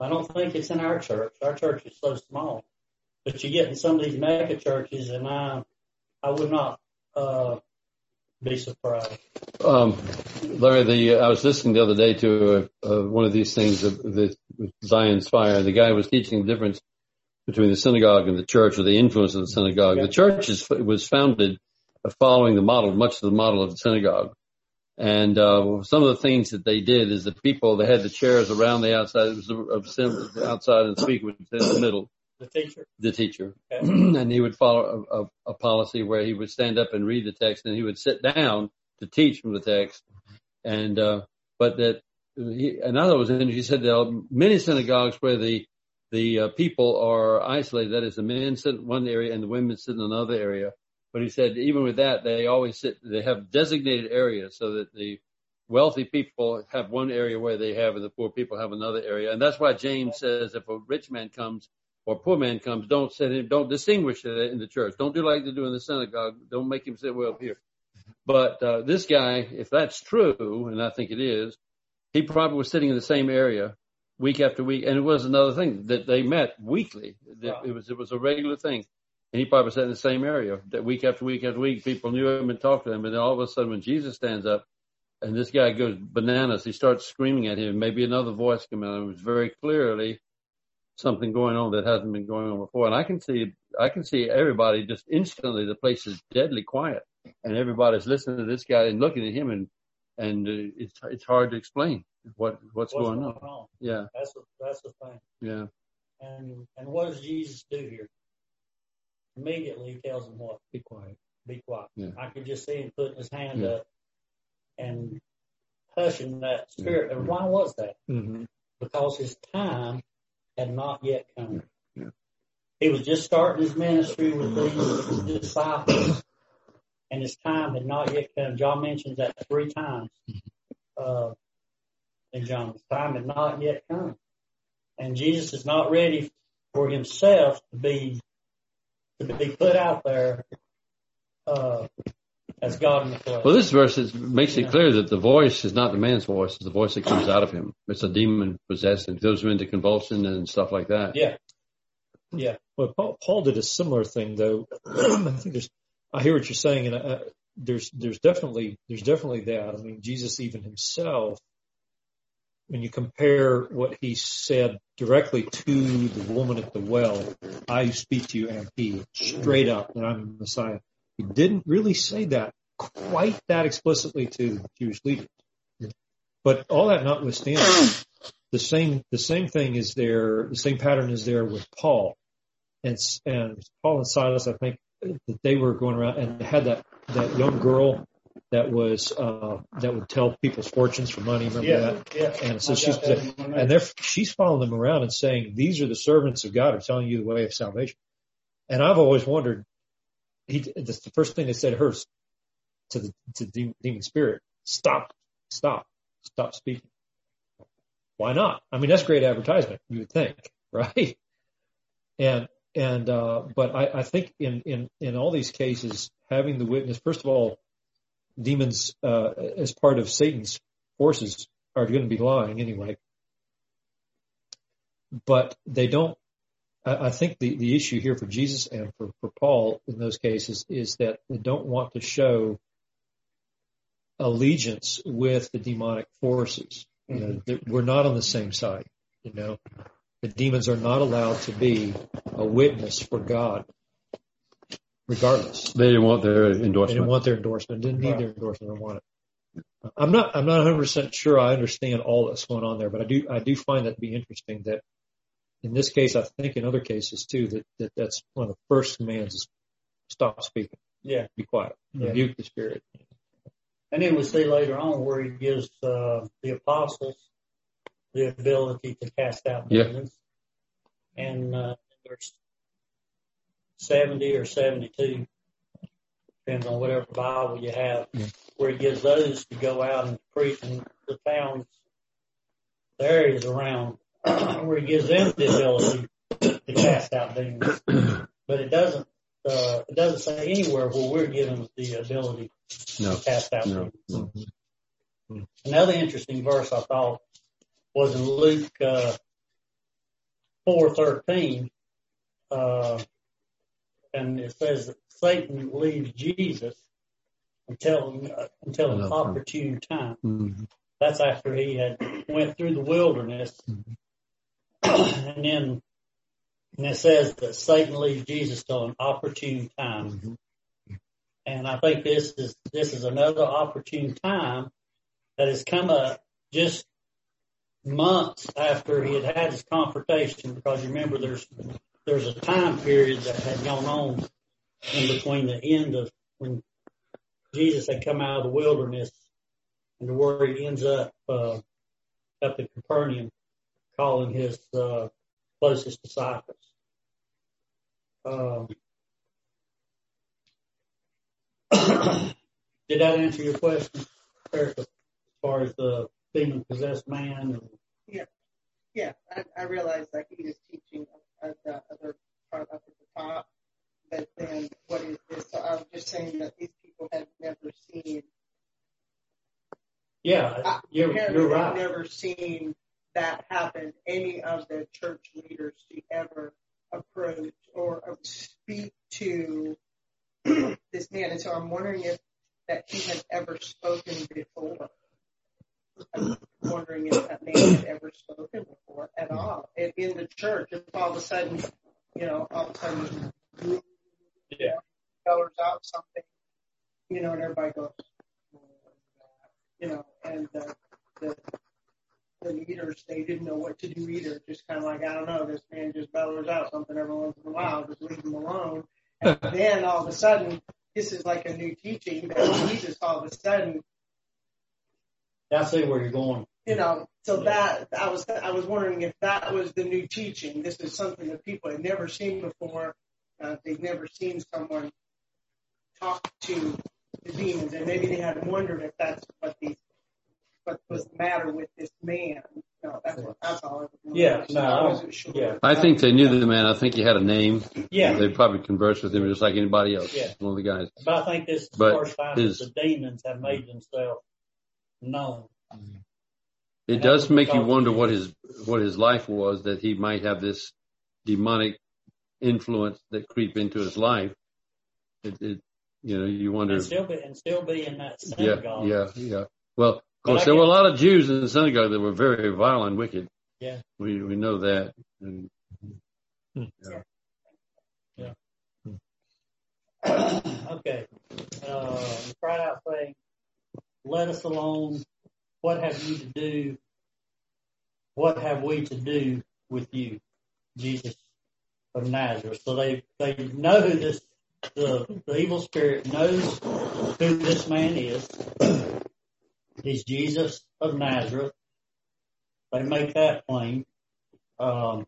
I don't think it's in our church. Our church is so small, but you get in some of these mega churches and I, I would not, be surprised. Um, Larry, the I was listening the other day to uh, uh, one of these things of the Zion's Fire. The guy was teaching the difference between the synagogue and the church, or the influence of the synagogue. Yeah. The church is, was founded following the model, much of the model of the synagogue. And uh, some of the things that they did is the people they had the chairs around the outside it was of sim- outside, and the speaker was in the middle The teacher, the teacher, Okay. and he would follow a, a, a policy where he would stand up and read the text, and he would sit down to teach from the text. And uh, but that he, another was in. He said there are many synagogues where the the uh, people are isolated. That is, the men sit in one area and the women sit in another area. But he said even with that, they always sit. They have designated areas so that the wealthy people have one area where they have, and the poor people have another area. And that's why James says if a rich man comes or poor man comes, don't set him, don't distinguish it in the church. Don't do like they do in the synagogue. Don't make him sit well up here. But uh, this guy, if that's true, and I think it is, he probably was sitting in the same area week after week, and it was another thing that they met weekly. That Right. It was it was a regular thing, and he probably sat in the same area that week after week after week. People knew him and talked to him, and then all of a sudden, when Jesus stands up, and this guy goes bananas, he starts screaming at him. Maybe another voice came out. It was very clearly something going on that hasn't been going on before. And I can see, I can see everybody just instantly, the place is deadly quiet and everybody's listening to this guy and looking at him and, and uh, it's, it's hard to explain what, what's, what's going on. Yeah. That's the, that's the thing. Yeah. And, and what does Jesus do here? Immediately he tells them what? Be quiet. Be quiet. Yeah. I could just see him putting his hand Yeah. up and hushing that spirit. And why was that? Mm-hmm. because his time had not yet come. He was just starting his ministry with these disciples, and his time had not yet come. John mentions that three times. Uh, in John, his time had not yet come, and Jesus is not ready for himself to be to be put out there uh, as God in the flesh. Well, this verse is, makes it Yeah. clear that the voice is not the man's voice; it's the voice that comes out of him. It's a demon possessed and throws him into convulsion and stuff like that. yeah, yeah, Well, Paul, Paul did a similar thing, though. I think there's, I hear what you're saying, and uh, there's, there's definitely, there's definitely that. I mean, Jesus even himself, when you compare what he said directly to the woman at the well, I speak to you and he, straight up, that I'm the Messiah. He didn't really say that quite that explicitly to the Jewish leaders. But all that notwithstanding, the same, the same thing is there, the same pattern is there with Paul and and Paul and Silas, I think that they were going around and had that that young girl that was uh that would tell people's fortunes for money. Remember yeah, that? yeah. And so she's that and they're she's following them around and saying these are the servants of God are telling you the way of salvation. And I've always wondered. He the first thing they said her to the to the demon spirit. Stop, stop, stop speaking. Why not? I mean, that's great advertisement. You would think, right? And and uh, but I, I think in in in all these cases, having the witness, first of all, demons uh, as part of Satan's forces are going to be lying anyway. But they don't. I, think the the issue here for Jesus and for for Paul in those cases is that they don't want to show allegiance with the demonic forces. You know, mm-hmm. that we're not on the same side. You know, the demons are not allowed to be a witness for God, regardless. They didn't want their endorsement. They didn't want their endorsement. Didn't need their endorsement. They want it. I'm not. I'm not 100 percent sure. I understand all that's going on there, but I do. I do find that to be interesting. That in this case, I think in other cases too, that, that that's one of the first commands is stop speaking, Yeah. be quiet, Yeah. rebuke the spirit. And then we see later on where he gives uh, the apostles the ability to cast out Yeah. demons. And uh, there's 70 or 72, depends on whatever Bible you have, Yeah. where he gives those to go out and preach in the towns, the areas around, where he gives them the ability to cast out demons. But it doesn't, uh, it doesn't say anywhere where we're given the ability No. to cast out No. demons. Another interesting verse I thought was in Luke uh, four thirteen, uh, and it says that Satan leaves Jesus until uh, until an opportune time. Mhm. That's after he had went through the wilderness, and then and it says that Satan leaves Jesus till an opportune time. And I think this is this is another opportune time that has come up just months after he had had his confrontation. Because remember, there's there's a time period that had gone on in between the end of when Jesus had come out of the wilderness and to where he ends up uh, up in Capernaum, calling his uh, closest disciples. Um, did that answer your question, Eric, as far as the demon possessed man? And, Yeah, I, I realize that he is teaching at the other part up at the top, but then what is this? So I was just saying that these people had never seen, yeah, you're, you're right. never seen that happen. Any of the church leaders to ever approach or speak to this man, and so I'm wondering if that he had ever spoken before. I'm wondering if that man had ever spoken before at all in, in the church. If all of a sudden, you know, all of a sudden, Yeah. colors out something, you know, and everybody goes, you know, and the, the the leaders they didn't know what to do either. Just kind of like I don't know, this man just bellers out something every once in a while, just leave him alone. And then all of a sudden, this is like a new teaching that Jesus all of a sudden I see where you're going. you know, so that I was I was wondering if that was the new teaching. This is something that people had never seen before. Uh, they've never seen someone talk to the demons, and maybe they had wondered if that's what the what was the matter with this man. No, that's what, that's all. I was. Yeah, no, I wasn't sure. yeah. I think they knew the man. I think he had a name. Yeah, They probably conversed with him just like anybody else. Yeah. One of the guys. but I think this is the But first time his- the demons have made themselves known. It And does make you wonder what his what his life was that he might have this demonic influence that creep into his life. It, it you know, you wonder. And still be and still be in that Yeah, yeah, yeah. Well, of course, there were a lot of Jews in the synagogue that were very vile and wicked. Yeah. We we know that. And, okay. Uh, the cried out saying, let us alone. What have you to do? What have we to do with you, Jesus of Nazareth? So they, they know who this, the, the evil spirit knows who this man is. He's Jesus of Nazareth. They make that plain. Um,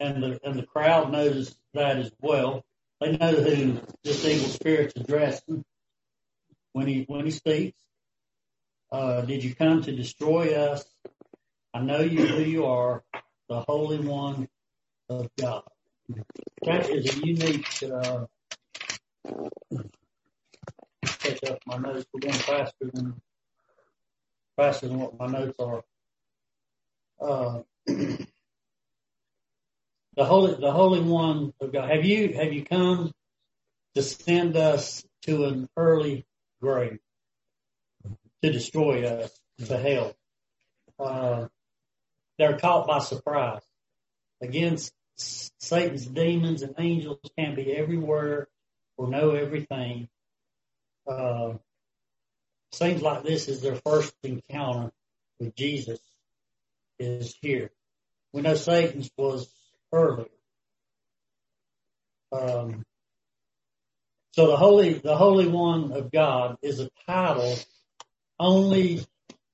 and the, and the crowd knows that as well. They know who this evil spirit's addressing when he when he speaks. Uh, did you come to destroy us? I know you who you are, the Holy One of God. That is a unique. Uh, catch up my notes. We're going faster than faster than what my notes are. Uh, the holy the holy one of God. Have you have you come to send us to an early grave to destroy us to hell? uh, they're caught by surprise. Again, S- Satan's demons and angels can be everywhere or know everything. Uh, seems like this is their first encounter with Jesus is here. We know Satan's was earlier. Um, so the holy, the Holy One of God is a title only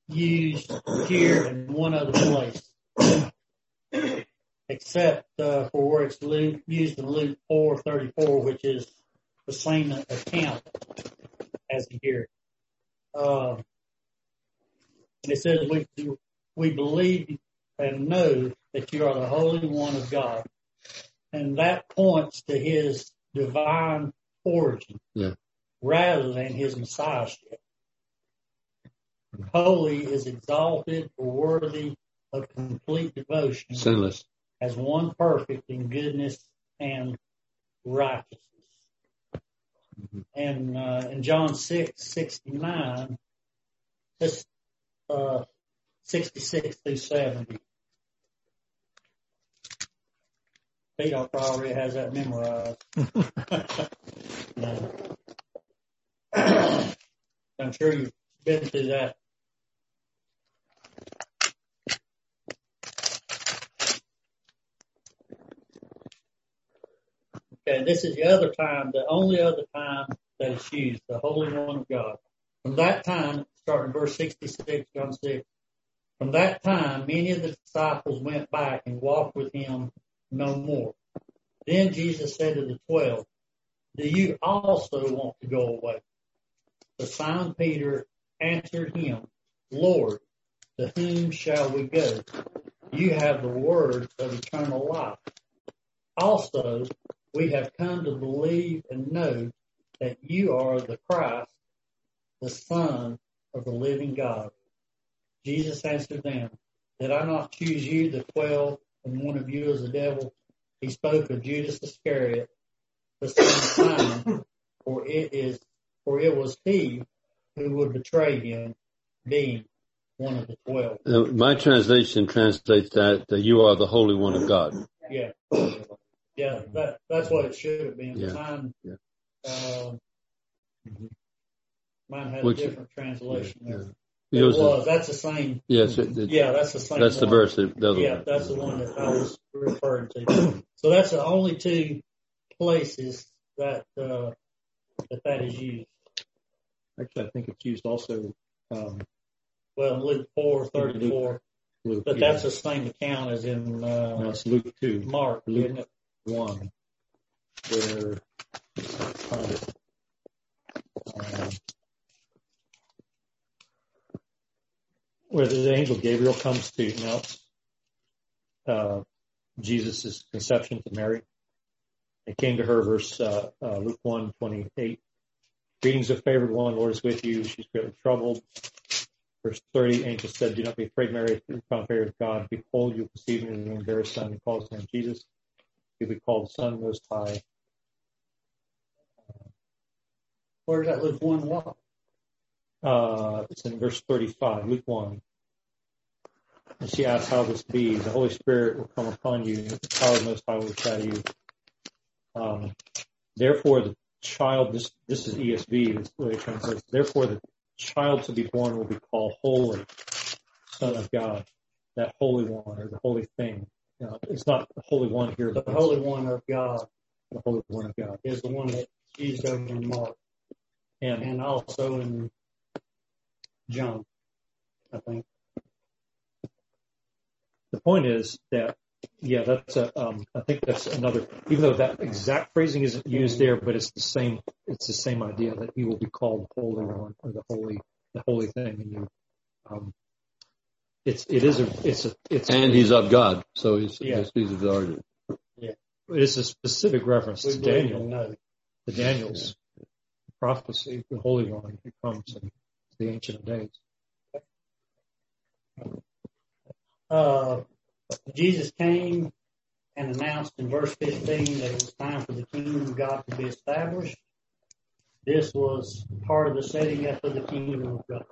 used here in one other place, except uh, for where it's Luke, used in Luke 4:34, which is the same account as here. Uh, and it says we we believe and know that you are the Holy One of God, and that points to His divine origin Yeah. rather than His messiahship. Holy is exalted or worthy of complete devotion Sinless. as one perfect in goodness and righteousness. And uh, in John six sixty nine, this uh, sixty six through seventy. Peter probably has that memorized. No. I'm sure you've been through that. Okay, this is the other time, the only other time that it's used, the Holy One of God. From that time, starting verse 66, John 6, from that time, many of the disciples went back and walked with him no more. Then Jesus said to the twelve, Do you also want to go away? But Simon Peter answered him, Lord, to whom shall we go? You have the words of eternal life. Also, we have come to believe and know that you are the Christ, the Son of the living God. Jesus answered them, Did I not choose you, the twelve, and one of you is the devil? He spoke of Judas Iscariot, the son of Simon, for it is, for it was he who would betray him, being one of the twelve. My translation translates that, that you are the Holy One of God. Yeah. Yeah, mm-hmm. that that's what it should have been. Yeah. Mine, yeah. Uh, mine had Which, a different translation yeah, there. It, it was, was. A, that's the same. Yes. It, it, yeah, that's the same. That's one. the verse. The yeah, one. that's the one that I was referring to. so that's the only two places that uh, that that is used. Actually, I think it's used also. Um, well, Luke four thirty four. Luke, but yeah. that's the same account as in uh, no, Luke two. Mark, Luke, 1 where um, the angel Gabriel comes to announce uh, Jesus' conception to Mary. It came to her, verse uh, uh, Luke 1, 28. Greetings of favored one, Lord is with you. She's greatly troubled. Verse 30, angel said, Do not be afraid, Mary, you found favor with God. Behold, you will conceive and bear a son and call his name Jesus. Be called the Son Most High. Where does that Luke one what? Uh, it's in verse 35, Luke 1. And she asked, how this be? The Holy Spirit will come upon you, the power of the Most High will overshadow you. Um, therefore, the child, this, this is ESV, this way it translates. Therefore, the child to be born will be called Holy, Son of God. That Holy One, or the Holy Thing. You know, it's not the Holy One here, The Holy One of God the Holy One of God. is the one that's used over in Mark And and also in John, I think. the point is that yeah, that's a um, I think that's another. Even though that exact phrasing isn't used there, but it's the same. It's the same idea that he will be called Holy One or the Holy, the Holy Thing, and you. Um, it's it is a it's a it's And he's of God, so he's, Yeah. he's of origin. it's a specific reference We to Daniel, and know. to Daniel's prophecy, the Holy One who comes in the Ancient of Days. Uh, Jesus came and announced in verse 15 that it was time for the kingdom of God to be established. This was part of the setting up of the kingdom of God.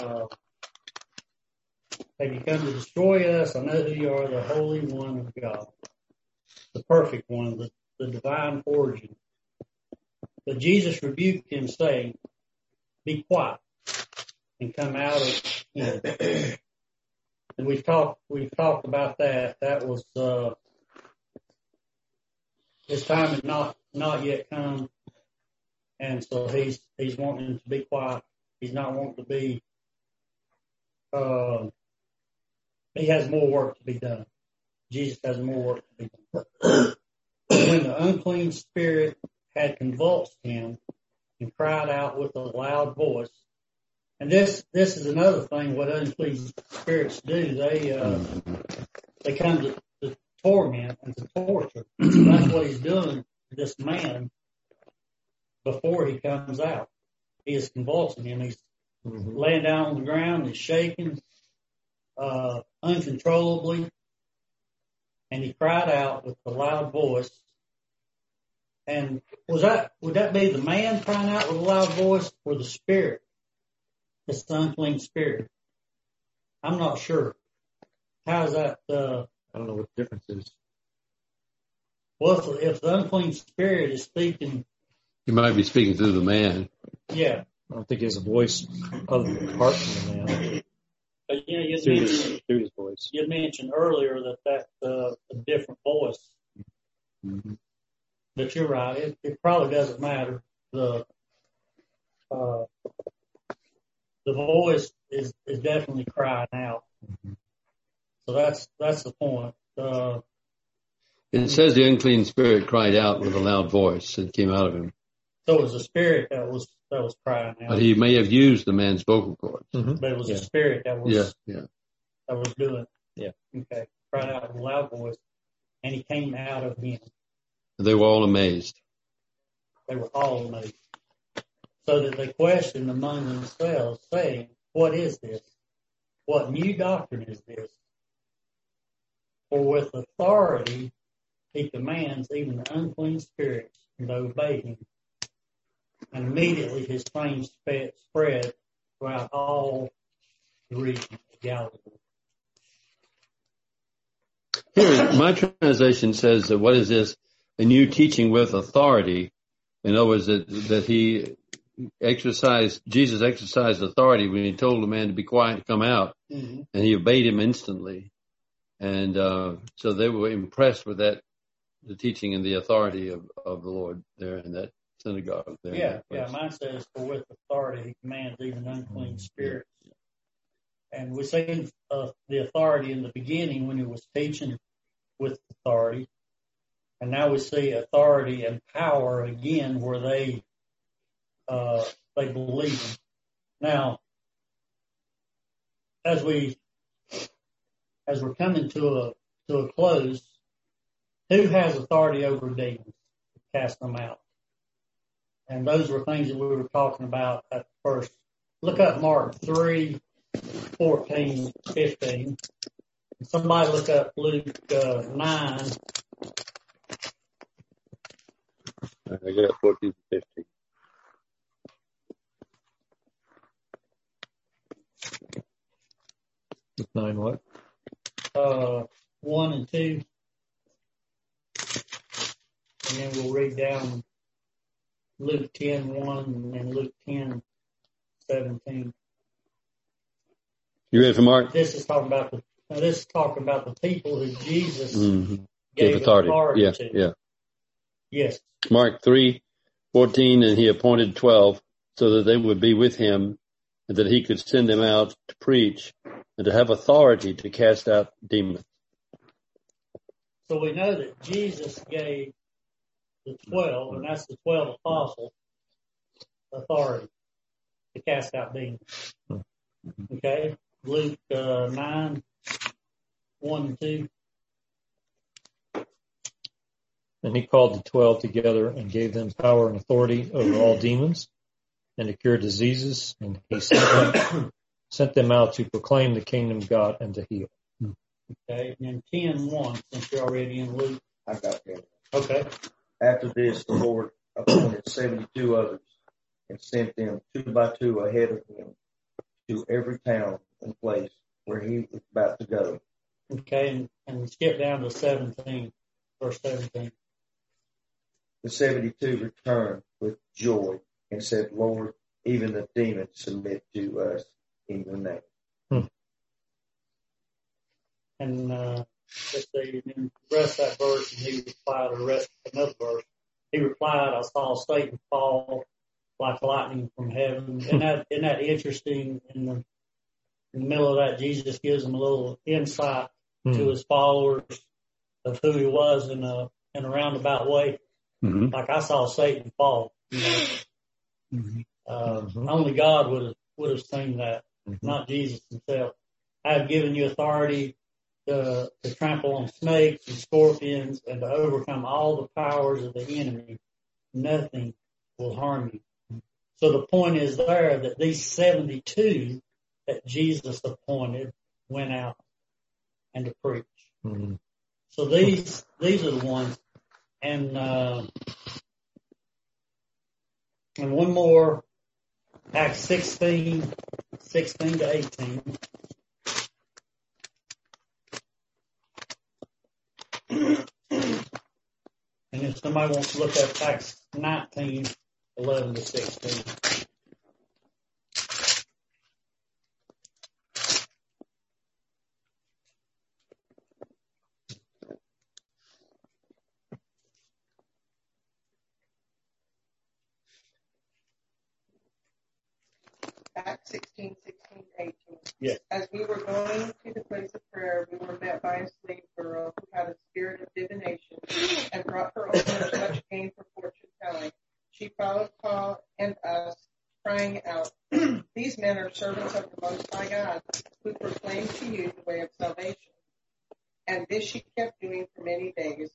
Uh, Have you come to destroy us? I know who you are, the Holy One of God, the perfect one, the, the divine origin. But Jesus rebuked him, saying, Be quiet and come out of him. And we've talked we've talked about that. That was uh his time had not not yet come and so he's he's wanting to be quiet. He's not wanting to be uh he has more work to be done. Jesus has more work to be done. when the unclean spirit had convulsed him and cried out with a loud voice. And this this is another thing what unclean spirits do. They uh they come to, to torment and to torture. That's what he's doing to this man before he comes out. He is convulsing him. He's Mhm. laying down on the ground, he's shaking, uh, uncontrollably. And he cried out with a loud voice. And was that, would that be the man crying out with a loud voice or the spirit? It's the unclean spirit. I'm not sure. How's that, uh, I don't know what the difference is. well, if, if the unclean spirit is speaking, He might be speaking through the man. yeah. I don't think he has a voice other than apart from the man But you through mentioned, his, through his voice. you mentioned earlier that that's uh, a different voice. But you're right. It, it probably doesn't matter. The uh, the voice is is definitely crying out. So that's that's the point. Uh, It says the unclean spirit cried out with a loud voice that came out of him. So it was the spirit that was that was crying out, But he may have used the man's vocal cords. Mhm. but it was Yeah. the spirit that was Yeah, yeah. that was doing. it. Yeah. Okay. Cried out in a loud voice, and he came out of him. They were all amazed. They were all amazed. So that they questioned among themselves, saying, What is this? What new doctrine is this? For with authority he commands even the unclean spirits to obey him. And immediately his fame spread throughout all the region of Galilee. Here, my translation says that what is this? A new teaching with authority. In other words, that, that he exercised, Jesus exercised authority when he told the man to be quiet and come out, Mm-hmm. and he obeyed him instantly. And, uh, so they were impressed with that, the teaching and the authority of, of the Lord there in that synagogue there. Yeah, yeah. Mine says, "For with authority he commands even unclean spirits." And we see uh, the authority in the beginning when he was teaching with authority, and now we see authority and power again where they uh, they believe. Him. Now, as we as we're coming to a to a close, who has authority over demons? To cast them out. And those were things that we were talking about at first. Look up Mark 3, 14, 15. Somebody look up Luke uh, 9. I got 14 to 15. Nine what? uh, 1 and 2. And then we'll read down Luke 10, 1 and Luke 10, 17. You ready for Mark? This is talking about the, this is talking about the people who Jesus Mm-hmm. gave Give authority. Yeah, to. yeah. Yes. Mark three, fourteen, and he appointed twelve so that they would be with him and that he could send them out to preach and to have authority to cast out demons. So we know that Jesus gave the twelve, and that's the twelve apostles, authority to cast out demons. Okay, Luke uh, nine, one and two. And he called the twelve together and gave them power and authority over all demons and to cure diseases. And he sent them, sent them out to proclaim the kingdom of God and to heal. Okay, and then ten one, since you're already in Luke. I got that. Okay, After this, the Lord appointed seventy-two others and sent them two by two ahead of him to every town and place where he was about to go. Okay, and, and skip down to 17, verse 17. The 72 returned with joy and said, Lord, even the demons submit to us in your name. And uh, let's see, and the rest that verse, and he replied, or rest another verse. He replied, I saw Satan fall like lightning from heaven. Isn't that, isn't that interesting? In the, in the middle of that, Jesus gives him a little insight Hmm. to his followers of who he was in a, in a roundabout way. hmm Like I saw Satan fall. You know? Uh, Mhm. Only God would have, would have seen that, Mhm. not Jesus himself. I have given you authority to, to trample on snakes and scorpions and to overcome all the powers of the enemy. Nothing will harm you. So the point is there that these 72 that Jesus appointed went out and to preach. Mhm. So these, these are the ones. And, uh, and one more, Acts 16, 16 to 18. And somebody wants to look up Acts 19, 11 to 16. Acts 16, 16, 18. Yes. As we were going to the place of prayer, we were met by a slave girl who had a spirit of divination and brought her owners much gain for fortune telling. She followed Paul and us, crying out, These men are servants of the Most High God, who proclaim to you the way of salvation. And this she kept doing for many days.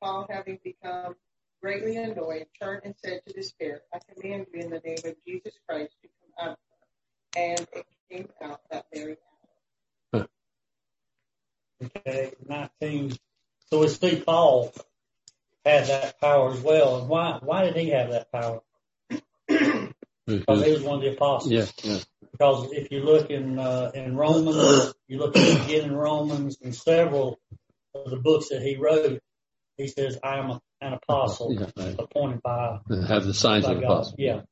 Paul, having become greatly annoyed, turned and said to the spirit, I command you in the name of Jesus Christ to come out of her. And it came out that very hour. Okay, 19. So we see Paul had that power as well. And why, why did he have that power? Because he was one of the apostles. Yeah, yeah. Because if you look in, uh, in Romans, you look at again in Romans and several of the books that he wrote, he says, I am a, an apostle Yeah, right. appointed by, Have the signs of God. apostle. Yeah.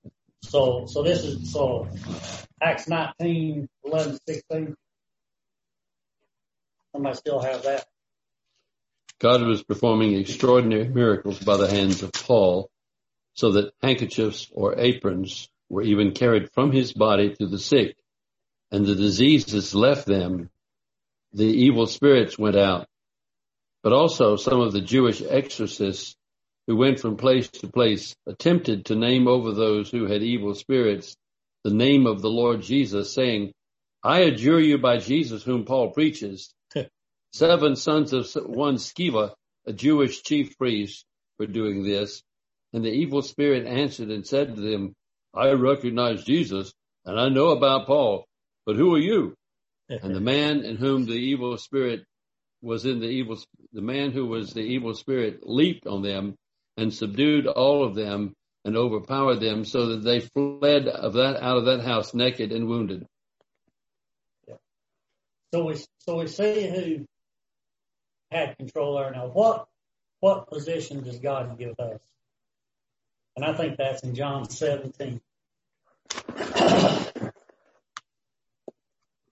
So, so this is, so Acts 19, 11, 16. Somebody still have that? God was performing extraordinary miracles by the hands of Paul, so that handkerchiefs or aprons were even carried from his body to the sick, and the diseases left them. The evil spirits went out. But also some of the Jewish exorcists who went from place to place attempted to name over those who had evil spirits the name of the Lord Jesus, saying, I adjure you by Jesus whom Paul preaches, seven sons of one Sceva, a Jewish chief priest, were doing this. And the evil spirit answered and said to them, I recognize Jesus and I know about Paul, but who are you? And the man in whom the evil spirit was in the evil, the man who was the evil spirit leaped on them and subdued all of them and overpowered them so that they fled of that, out of that house naked and wounded. Yeah. So we, so we see who had control there. Now, what, what position does God give us? And I think that's in John 17.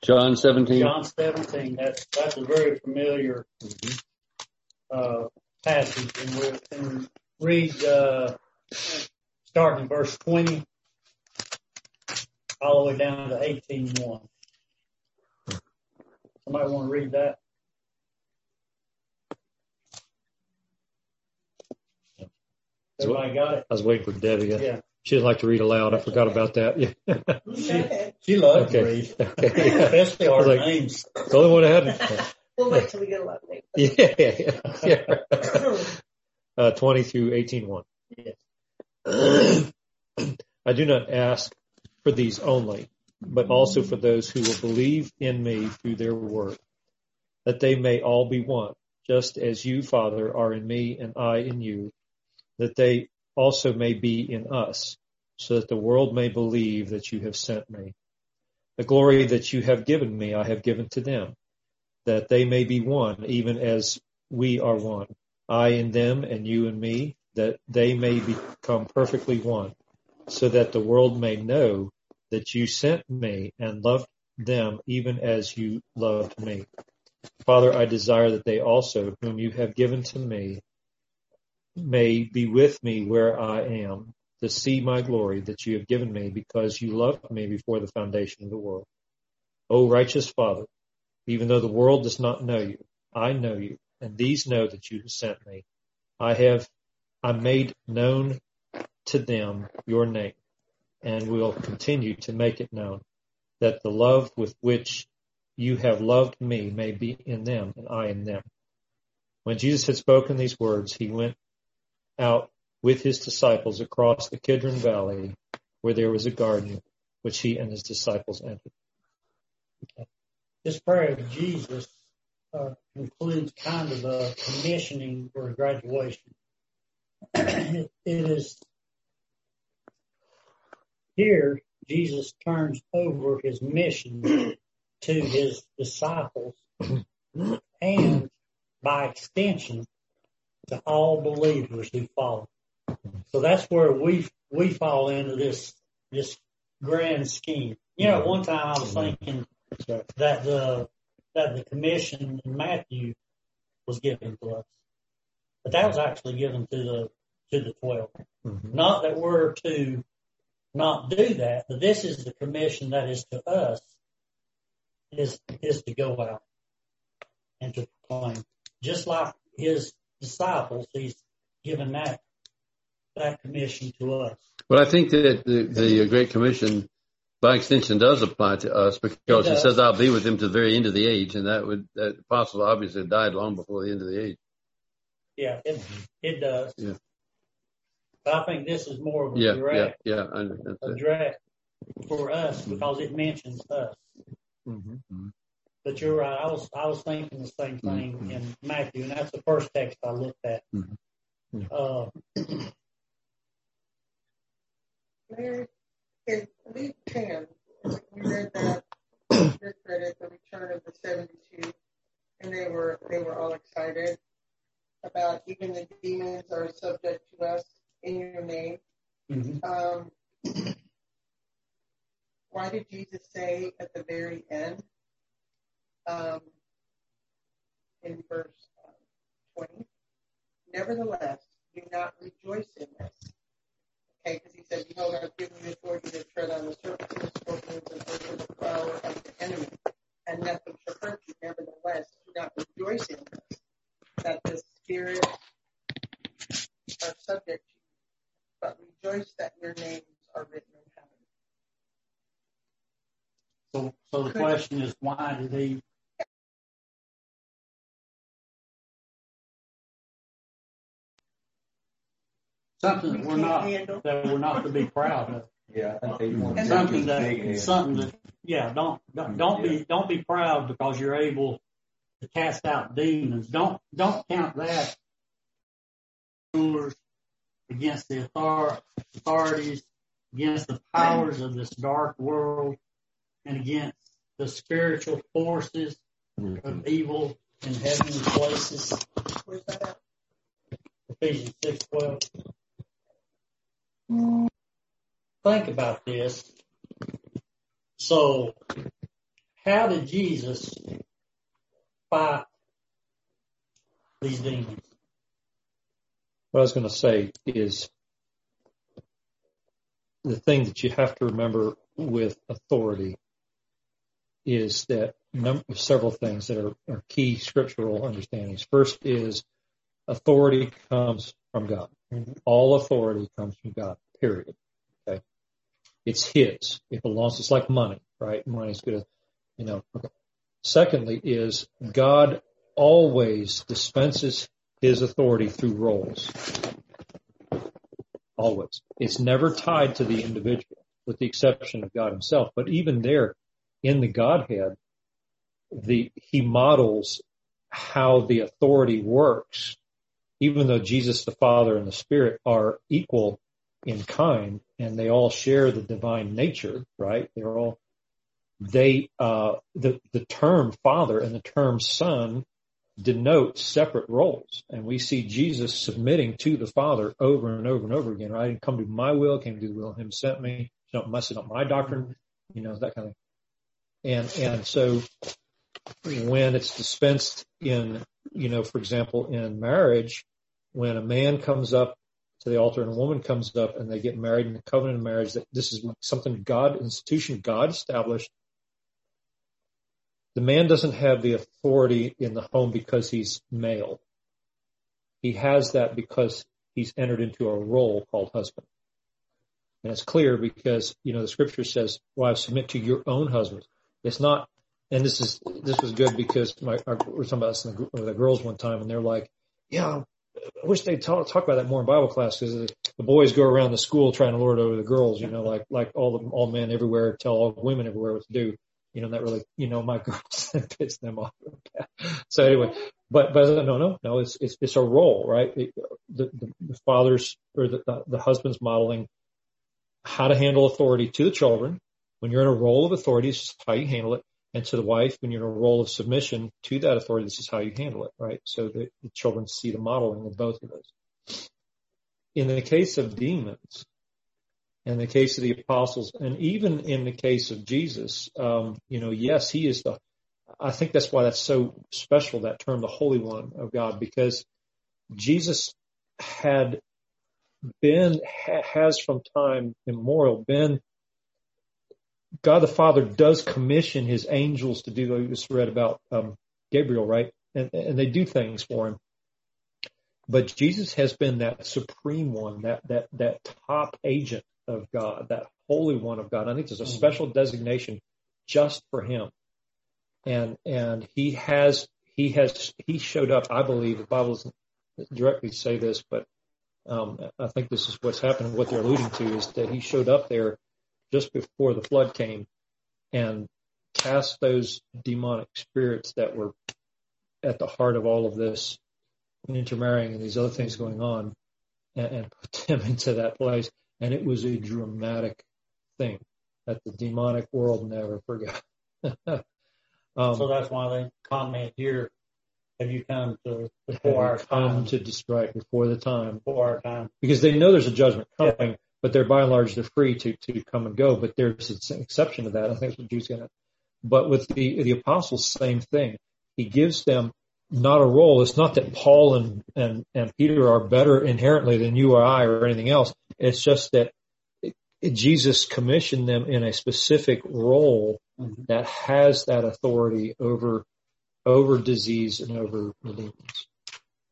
John 17. John 17, that's, that's a very familiar, uh, passage and we can read, uh, starting in verse 20 all the way down to 18.1. Somebody want to read that? Everybody got it? I was waiting for Debbie. Yeah. Yeah. She didn't like to read aloud. I forgot about that. Yeah. She, she loves to Okay. read, Okay. especially our Like- names. the only one I had. We'll wait till we get a lot of names. Yeah. yeah. Uh, 20 through 18.1. Yes. I do not ask for these only, but also for those who will believe in me through their word, that they may all be one, just as you, Father, are in me and I in you, that they also may be in us, so that the world may believe that you have sent me. The glory that you have given me, I have given to them, that they may be one, even as we are one. I in them and you and me, that they may become perfectly one, so that the world may know that you sent me and loved them even as you loved me. Father, I desire that they also, whom you have given to me, may be with me where I am to see my glory that you have given me because you loved me before the foundation of the world. O righteous Father, even though the world does not know you, I know you, and these know that you have sent me. I have, I made known to them your name and will continue to make it known that the love with which you have loved me may be in them and I in them. When Jesus had spoken these words, he went out with his disciples across the Kidron Valley where there was a garden which he and his disciples entered. This prayer of Jesus uh, includes kind of a commissioning for a graduation. it is here Jesus turns over his mission to his disciples and by extension to all believers who follow. So that's where we we fall into this this grand scheme. You know, one time I was thinking that the that the commission in Matthew was given to us, but that was actually given to the to the 12 mm-hmm. Not that we're to not do that, but this is the commission that is to us is is to go out and to proclaim, just like his disciples. He's given that that commission to us. Well, I think that the, the Great Commission, by extension, does apply to us because it, it says, "I'll be with him to the very end of the age," and that would that apostle obviously died long before the end of the age. Yeah, it it does. Yeah. But I think this is more of a yeah, direct, yeah, yeah, a direct for us because it mentions us. Mm-hmm. But you're right. I was I was thinking the same thing mm-hmm. in Matthew, and that's the first text I looked at. Mm-hmm. Uh, Mary, in Luke 10, we read that, just read it, the return of the 72, and they were, they were all excited about even the demons are subject to us in your name. Mm-hmm. Um, why did Jesus say at the very end, um, in verse uh, 20, nevertheless, do not rejoice in this, Okay, because he said, Behold, I've given you authority to tread on the serpents and scorpions and over the power of the enemy, and nothing shall hurt you. Nevertheless, do not rejoice in this, that the spirits are subject to you, but rejoice that your names are written in heaven. So, so the question is, why did he something that we're not that we're not to be proud of. Yeah, I think they something that something that yeah don't don't, don't be don't be proud because you're able to cast out demons. Don't don't count that rulers against the authorities, against the powers of this dark world, and against the spiritual forces of mm-hmm. evil in heavenly places. Where's that? Ephesians six twelve. Think about this. So, how did Jesus fight these demons? What I was going to say is the thing that you have to remember with authority is that number, several things that are, are key scriptural understandings. First is authority comes from God. All authority comes from God, period. Okay. It's His. It belongs, it's like money, right? Money's good, you know. Okay. Secondly is God always dispenses His authority through roles. Always. It's never tied to the individual, with the exception of God Himself. But even there, in the Godhead, the, He models how the authority works even though Jesus the Father and the Spirit are equal in kind and they all share the divine nature, right? They're all they, uh, the, the term father and the term son denote separate roles. And we see Jesus submitting to the father over and over and over again, right? I didn't come to my will, came to the will of him sent me. It's not, it's not my doctrine, you know, that kind of thing. And, and so when it's dispensed in, you know, for example, in marriage, when a man comes up to the altar and a woman comes up and they get married in the covenant of marriage, that this is something God, institution God established. The man doesn't have the authority in the home because he's male. He has that because he's entered into a role called husband. And it's clear because, you know, the scripture says, wives submit to your own husbands. It's not, and this is, this was good because my, we were talking about this in the, the girls one time and they're like, yeah, I wish they'd talk, talk about that more in Bible class because the, boys go around the school trying to lord over the girls, you know, like, like all the, all men everywhere tell all women everywhere what to do. You know, that really, you know, my girls piss them off. so anyway, but, but no, no, no, it's, it's, it's a role, right? It, the, the, the father's or the, the, the husband's modeling how to handle authority to the children. When you're in a role of authority, this is how you handle it. And to the wife, when you're in a role of submission to that authority, this is how you handle it, right? So the, the children see the modeling of both of those. In the case of demons, in the case of the apostles, and even in the case of Jesus, um, you know, yes, he is the, I think that's why that's so special, that term, the Holy One of God, because Jesus had been, ha, has from time immemorial been God the Father does commission his angels to do, we just read about, um, Gabriel, right? And, and they do things for him. But Jesus has been that supreme one, that, that, that top agent of God, that holy one of God. I think there's a mm-hmm. special designation just for him. And, and he has, he has, he showed up, I believe, the Bible doesn't directly say this, but, um, I think this is what's happening. What they're alluding to is that he showed up there just before the flood came and cast those demonic spirits that were at the heart of all of this intermarrying and these other things going on and, and put them into that place. And it was a dramatic thing that the demonic world never forgot. um, so that's why they comment here. Have you come to before our time? to destroy before the time. Before our time. Because they know there's a judgment coming. Yeah but they're by and large they're free to to come and go. But there's an exception to that. I think that's what Jude's going to. But with the the apostles, same thing. He gives them not a role. It's not that Paul and and and Peter are better inherently than you or I or anything else. It's just that Jesus commissioned them in a specific role mm-hmm. that has that authority over over disease and over demons.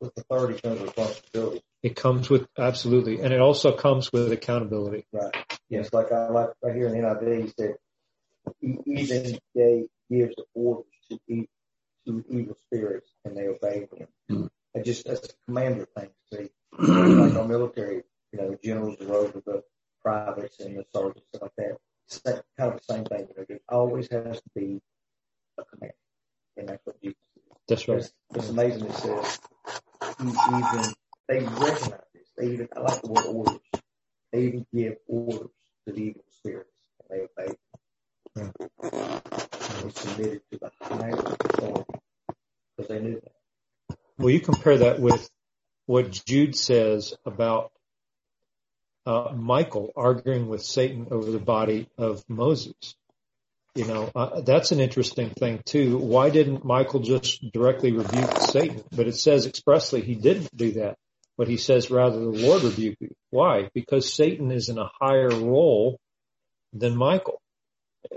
With authority comes responsibility. It comes with absolutely, and it also comes with accountability. Right. Yes, like I like right here in the NIV, he said, even they gives orders to eat to evil spirits, and they obey them. Mm-hmm. It just that's a commander thing. See, like our military, you know, generals are over the privates and the sergeants stuff like that. It's kind of the same thing. You know, there always has to be a commander, and that's what Jesus. That's right. It's, it's amazing. It says even they recognize this. They even, I like the word orders. They even give orders to the evil spirits and they obey them. They submitted to the higher authority because they knew that. Well, you compare that with what Jude says about uh, Michael arguing with Satan over the body of Moses. You know, uh, that's an interesting thing too. Why didn't Michael just directly rebuke Satan? But it says expressly he didn't do that. But he says rather the Lord rebuke you. Why? Because Satan is in a higher role than Michael,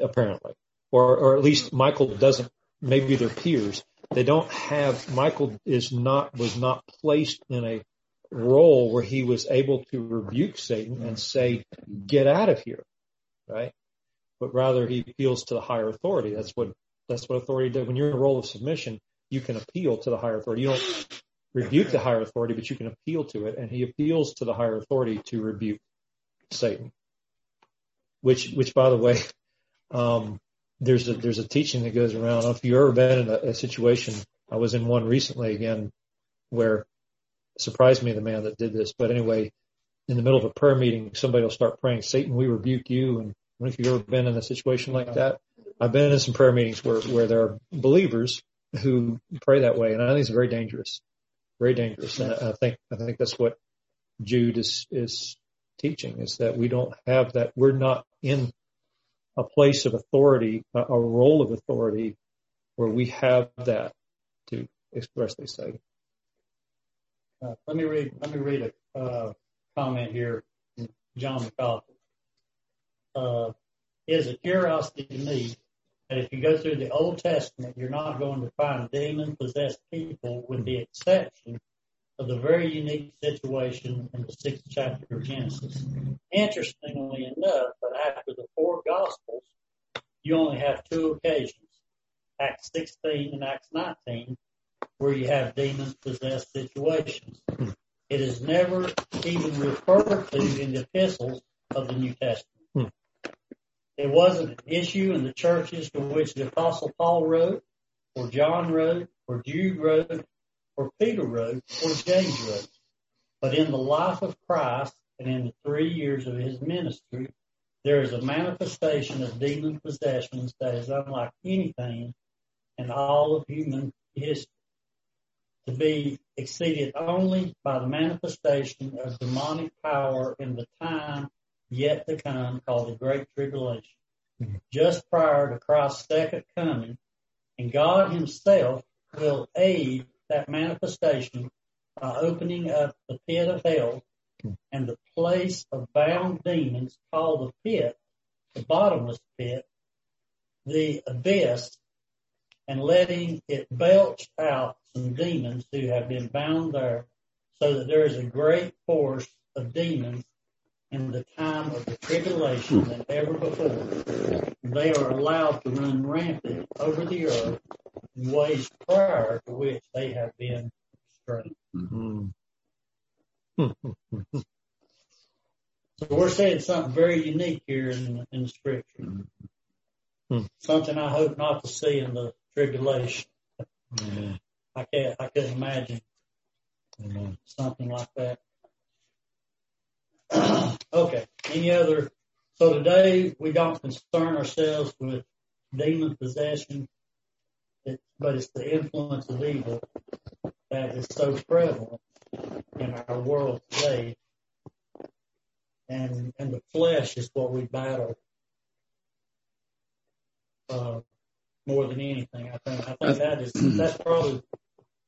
apparently. Or, or at least Michael doesn't, maybe they're peers. They don't have, Michael is not, was not placed in a role where he was able to rebuke Satan and say, get out of here. Right? But rather he appeals to the higher authority. That's what, that's what authority does. When you're in a role of submission, you can appeal to the higher authority. You don't rebuke the higher authority, but you can appeal to it. And he appeals to the higher authority to rebuke Satan, which, which by the way, um, there's a, there's a teaching that goes around. if you've ever been in a, a situation, I was in one recently again where surprised me the man that did this. But anyway, in the middle of a prayer meeting, somebody will start praying, Satan, we rebuke you. And if you've ever been in a situation like that, I've been in some prayer meetings where, where there are believers who pray that way. And I think it's very dangerous, very dangerous. And I think, I think that's what Jude is, is teaching is that we don't have that. We're not in a place of authority, a, role of authority where we have that to expressly say. Uh, let me read, let me read a, uh, comment here John MacArthur. Uh, it is a curiosity to me that if you go through the Old Testament, you're not going to find demon possessed people with the exception of the very unique situation in the sixth chapter of Genesis. Interestingly enough, but after the four gospels, you only have two occasions, Acts 16 and Acts 19, where you have demon possessed situations. It is never even referred to in the epistles of the New Testament. It wasn't an issue in the churches to which the apostle Paul wrote, or John wrote, or Jude wrote, or Peter wrote, or James wrote. But in the life of Christ and in the three years of his ministry, there is a manifestation of demon possessions that is unlike anything in all of human history to be exceeded only by the manifestation of demonic power in the time yet to come called the Great Tribulation. Mm-hmm. Just prior to Christ's second coming, and God himself will aid that manifestation by opening up the pit of hell and the place of bound demons called the pit, the bottomless pit, the abyss, and letting it belch out some demons who have been bound there so that there is a great force of demons in the time of the tribulation than ever before. They are allowed to run rampant over the earth in ways prior to which they have been restrained. Mm-hmm. so we're saying something very unique here in, in the scripture. Mm-hmm. Something I hope not to see in the tribulation. Mm-hmm. I can't, I couldn't imagine something like that. Okay. Any other? So today we don't concern ourselves with demon possession, but it's the influence of evil that is so prevalent in our world today. And, and the flesh is what we battle, uh, more than anything. I think, I think that is, that's probably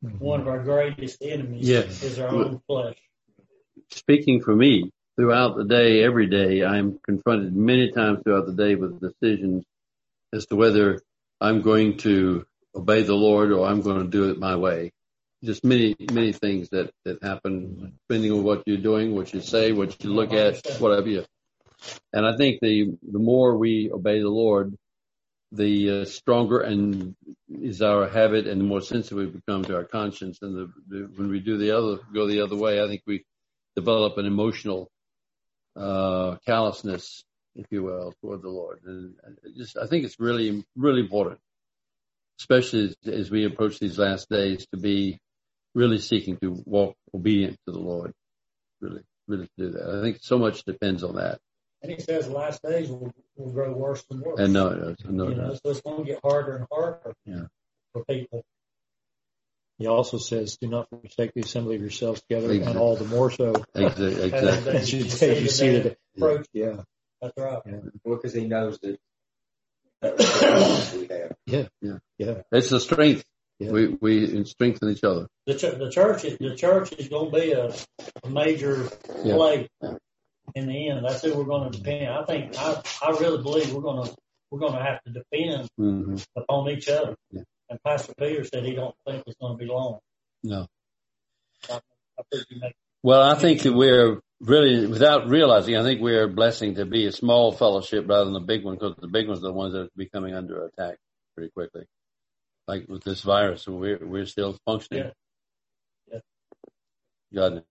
one of our greatest enemies yes. is our own flesh. Speaking for me, throughout the day, every day, I'm confronted many times throughout the day with decisions as to whether I'm going to obey the Lord or I'm going to do it my way. Just many, many things that, that happen depending on what you're doing, what you say, what you look at, whatever you. And I think the, the more we obey the Lord, the uh, stronger and is our habit and the more sensitive we become to our conscience. And the, the, when we do the other, go the other way, I think we develop an emotional uh, callousness, if you will, toward the Lord. And just, I think it's really, really important, especially as, as we approach these last days, to be really seeking to walk obedient to the Lord. Really, really to do that. I think so much depends on that. And he says the last days will, will grow worse and worse. And no, it does. No, you know, so it's going to get harder and harder yeah. for people. He also says, "Do not forsake the assembly of yourselves together," exactly. and all the more so exactly. exactly. as you, as you see the approach. Yeah, that's right. Yeah. Well, because he knows that. we. Yeah, yeah, yeah. It's the strength. Yeah. We we strengthen each other. The, ch- the church is the church is going to be a, a major yeah. play yeah. in the end. That's who we're going to depend. I think I I really believe we're going to we're going to have to depend mm-hmm. upon each other. Yeah. And Pastor Peter said he don't think it's going to be long. No. I, I well, I think that we're really, without realizing, I think we're a blessing to be a small fellowship rather than a big one because the big ones are the ones that are becoming under attack pretty quickly. Like with this virus, we're, we're still functioning. Yeah. yeah. God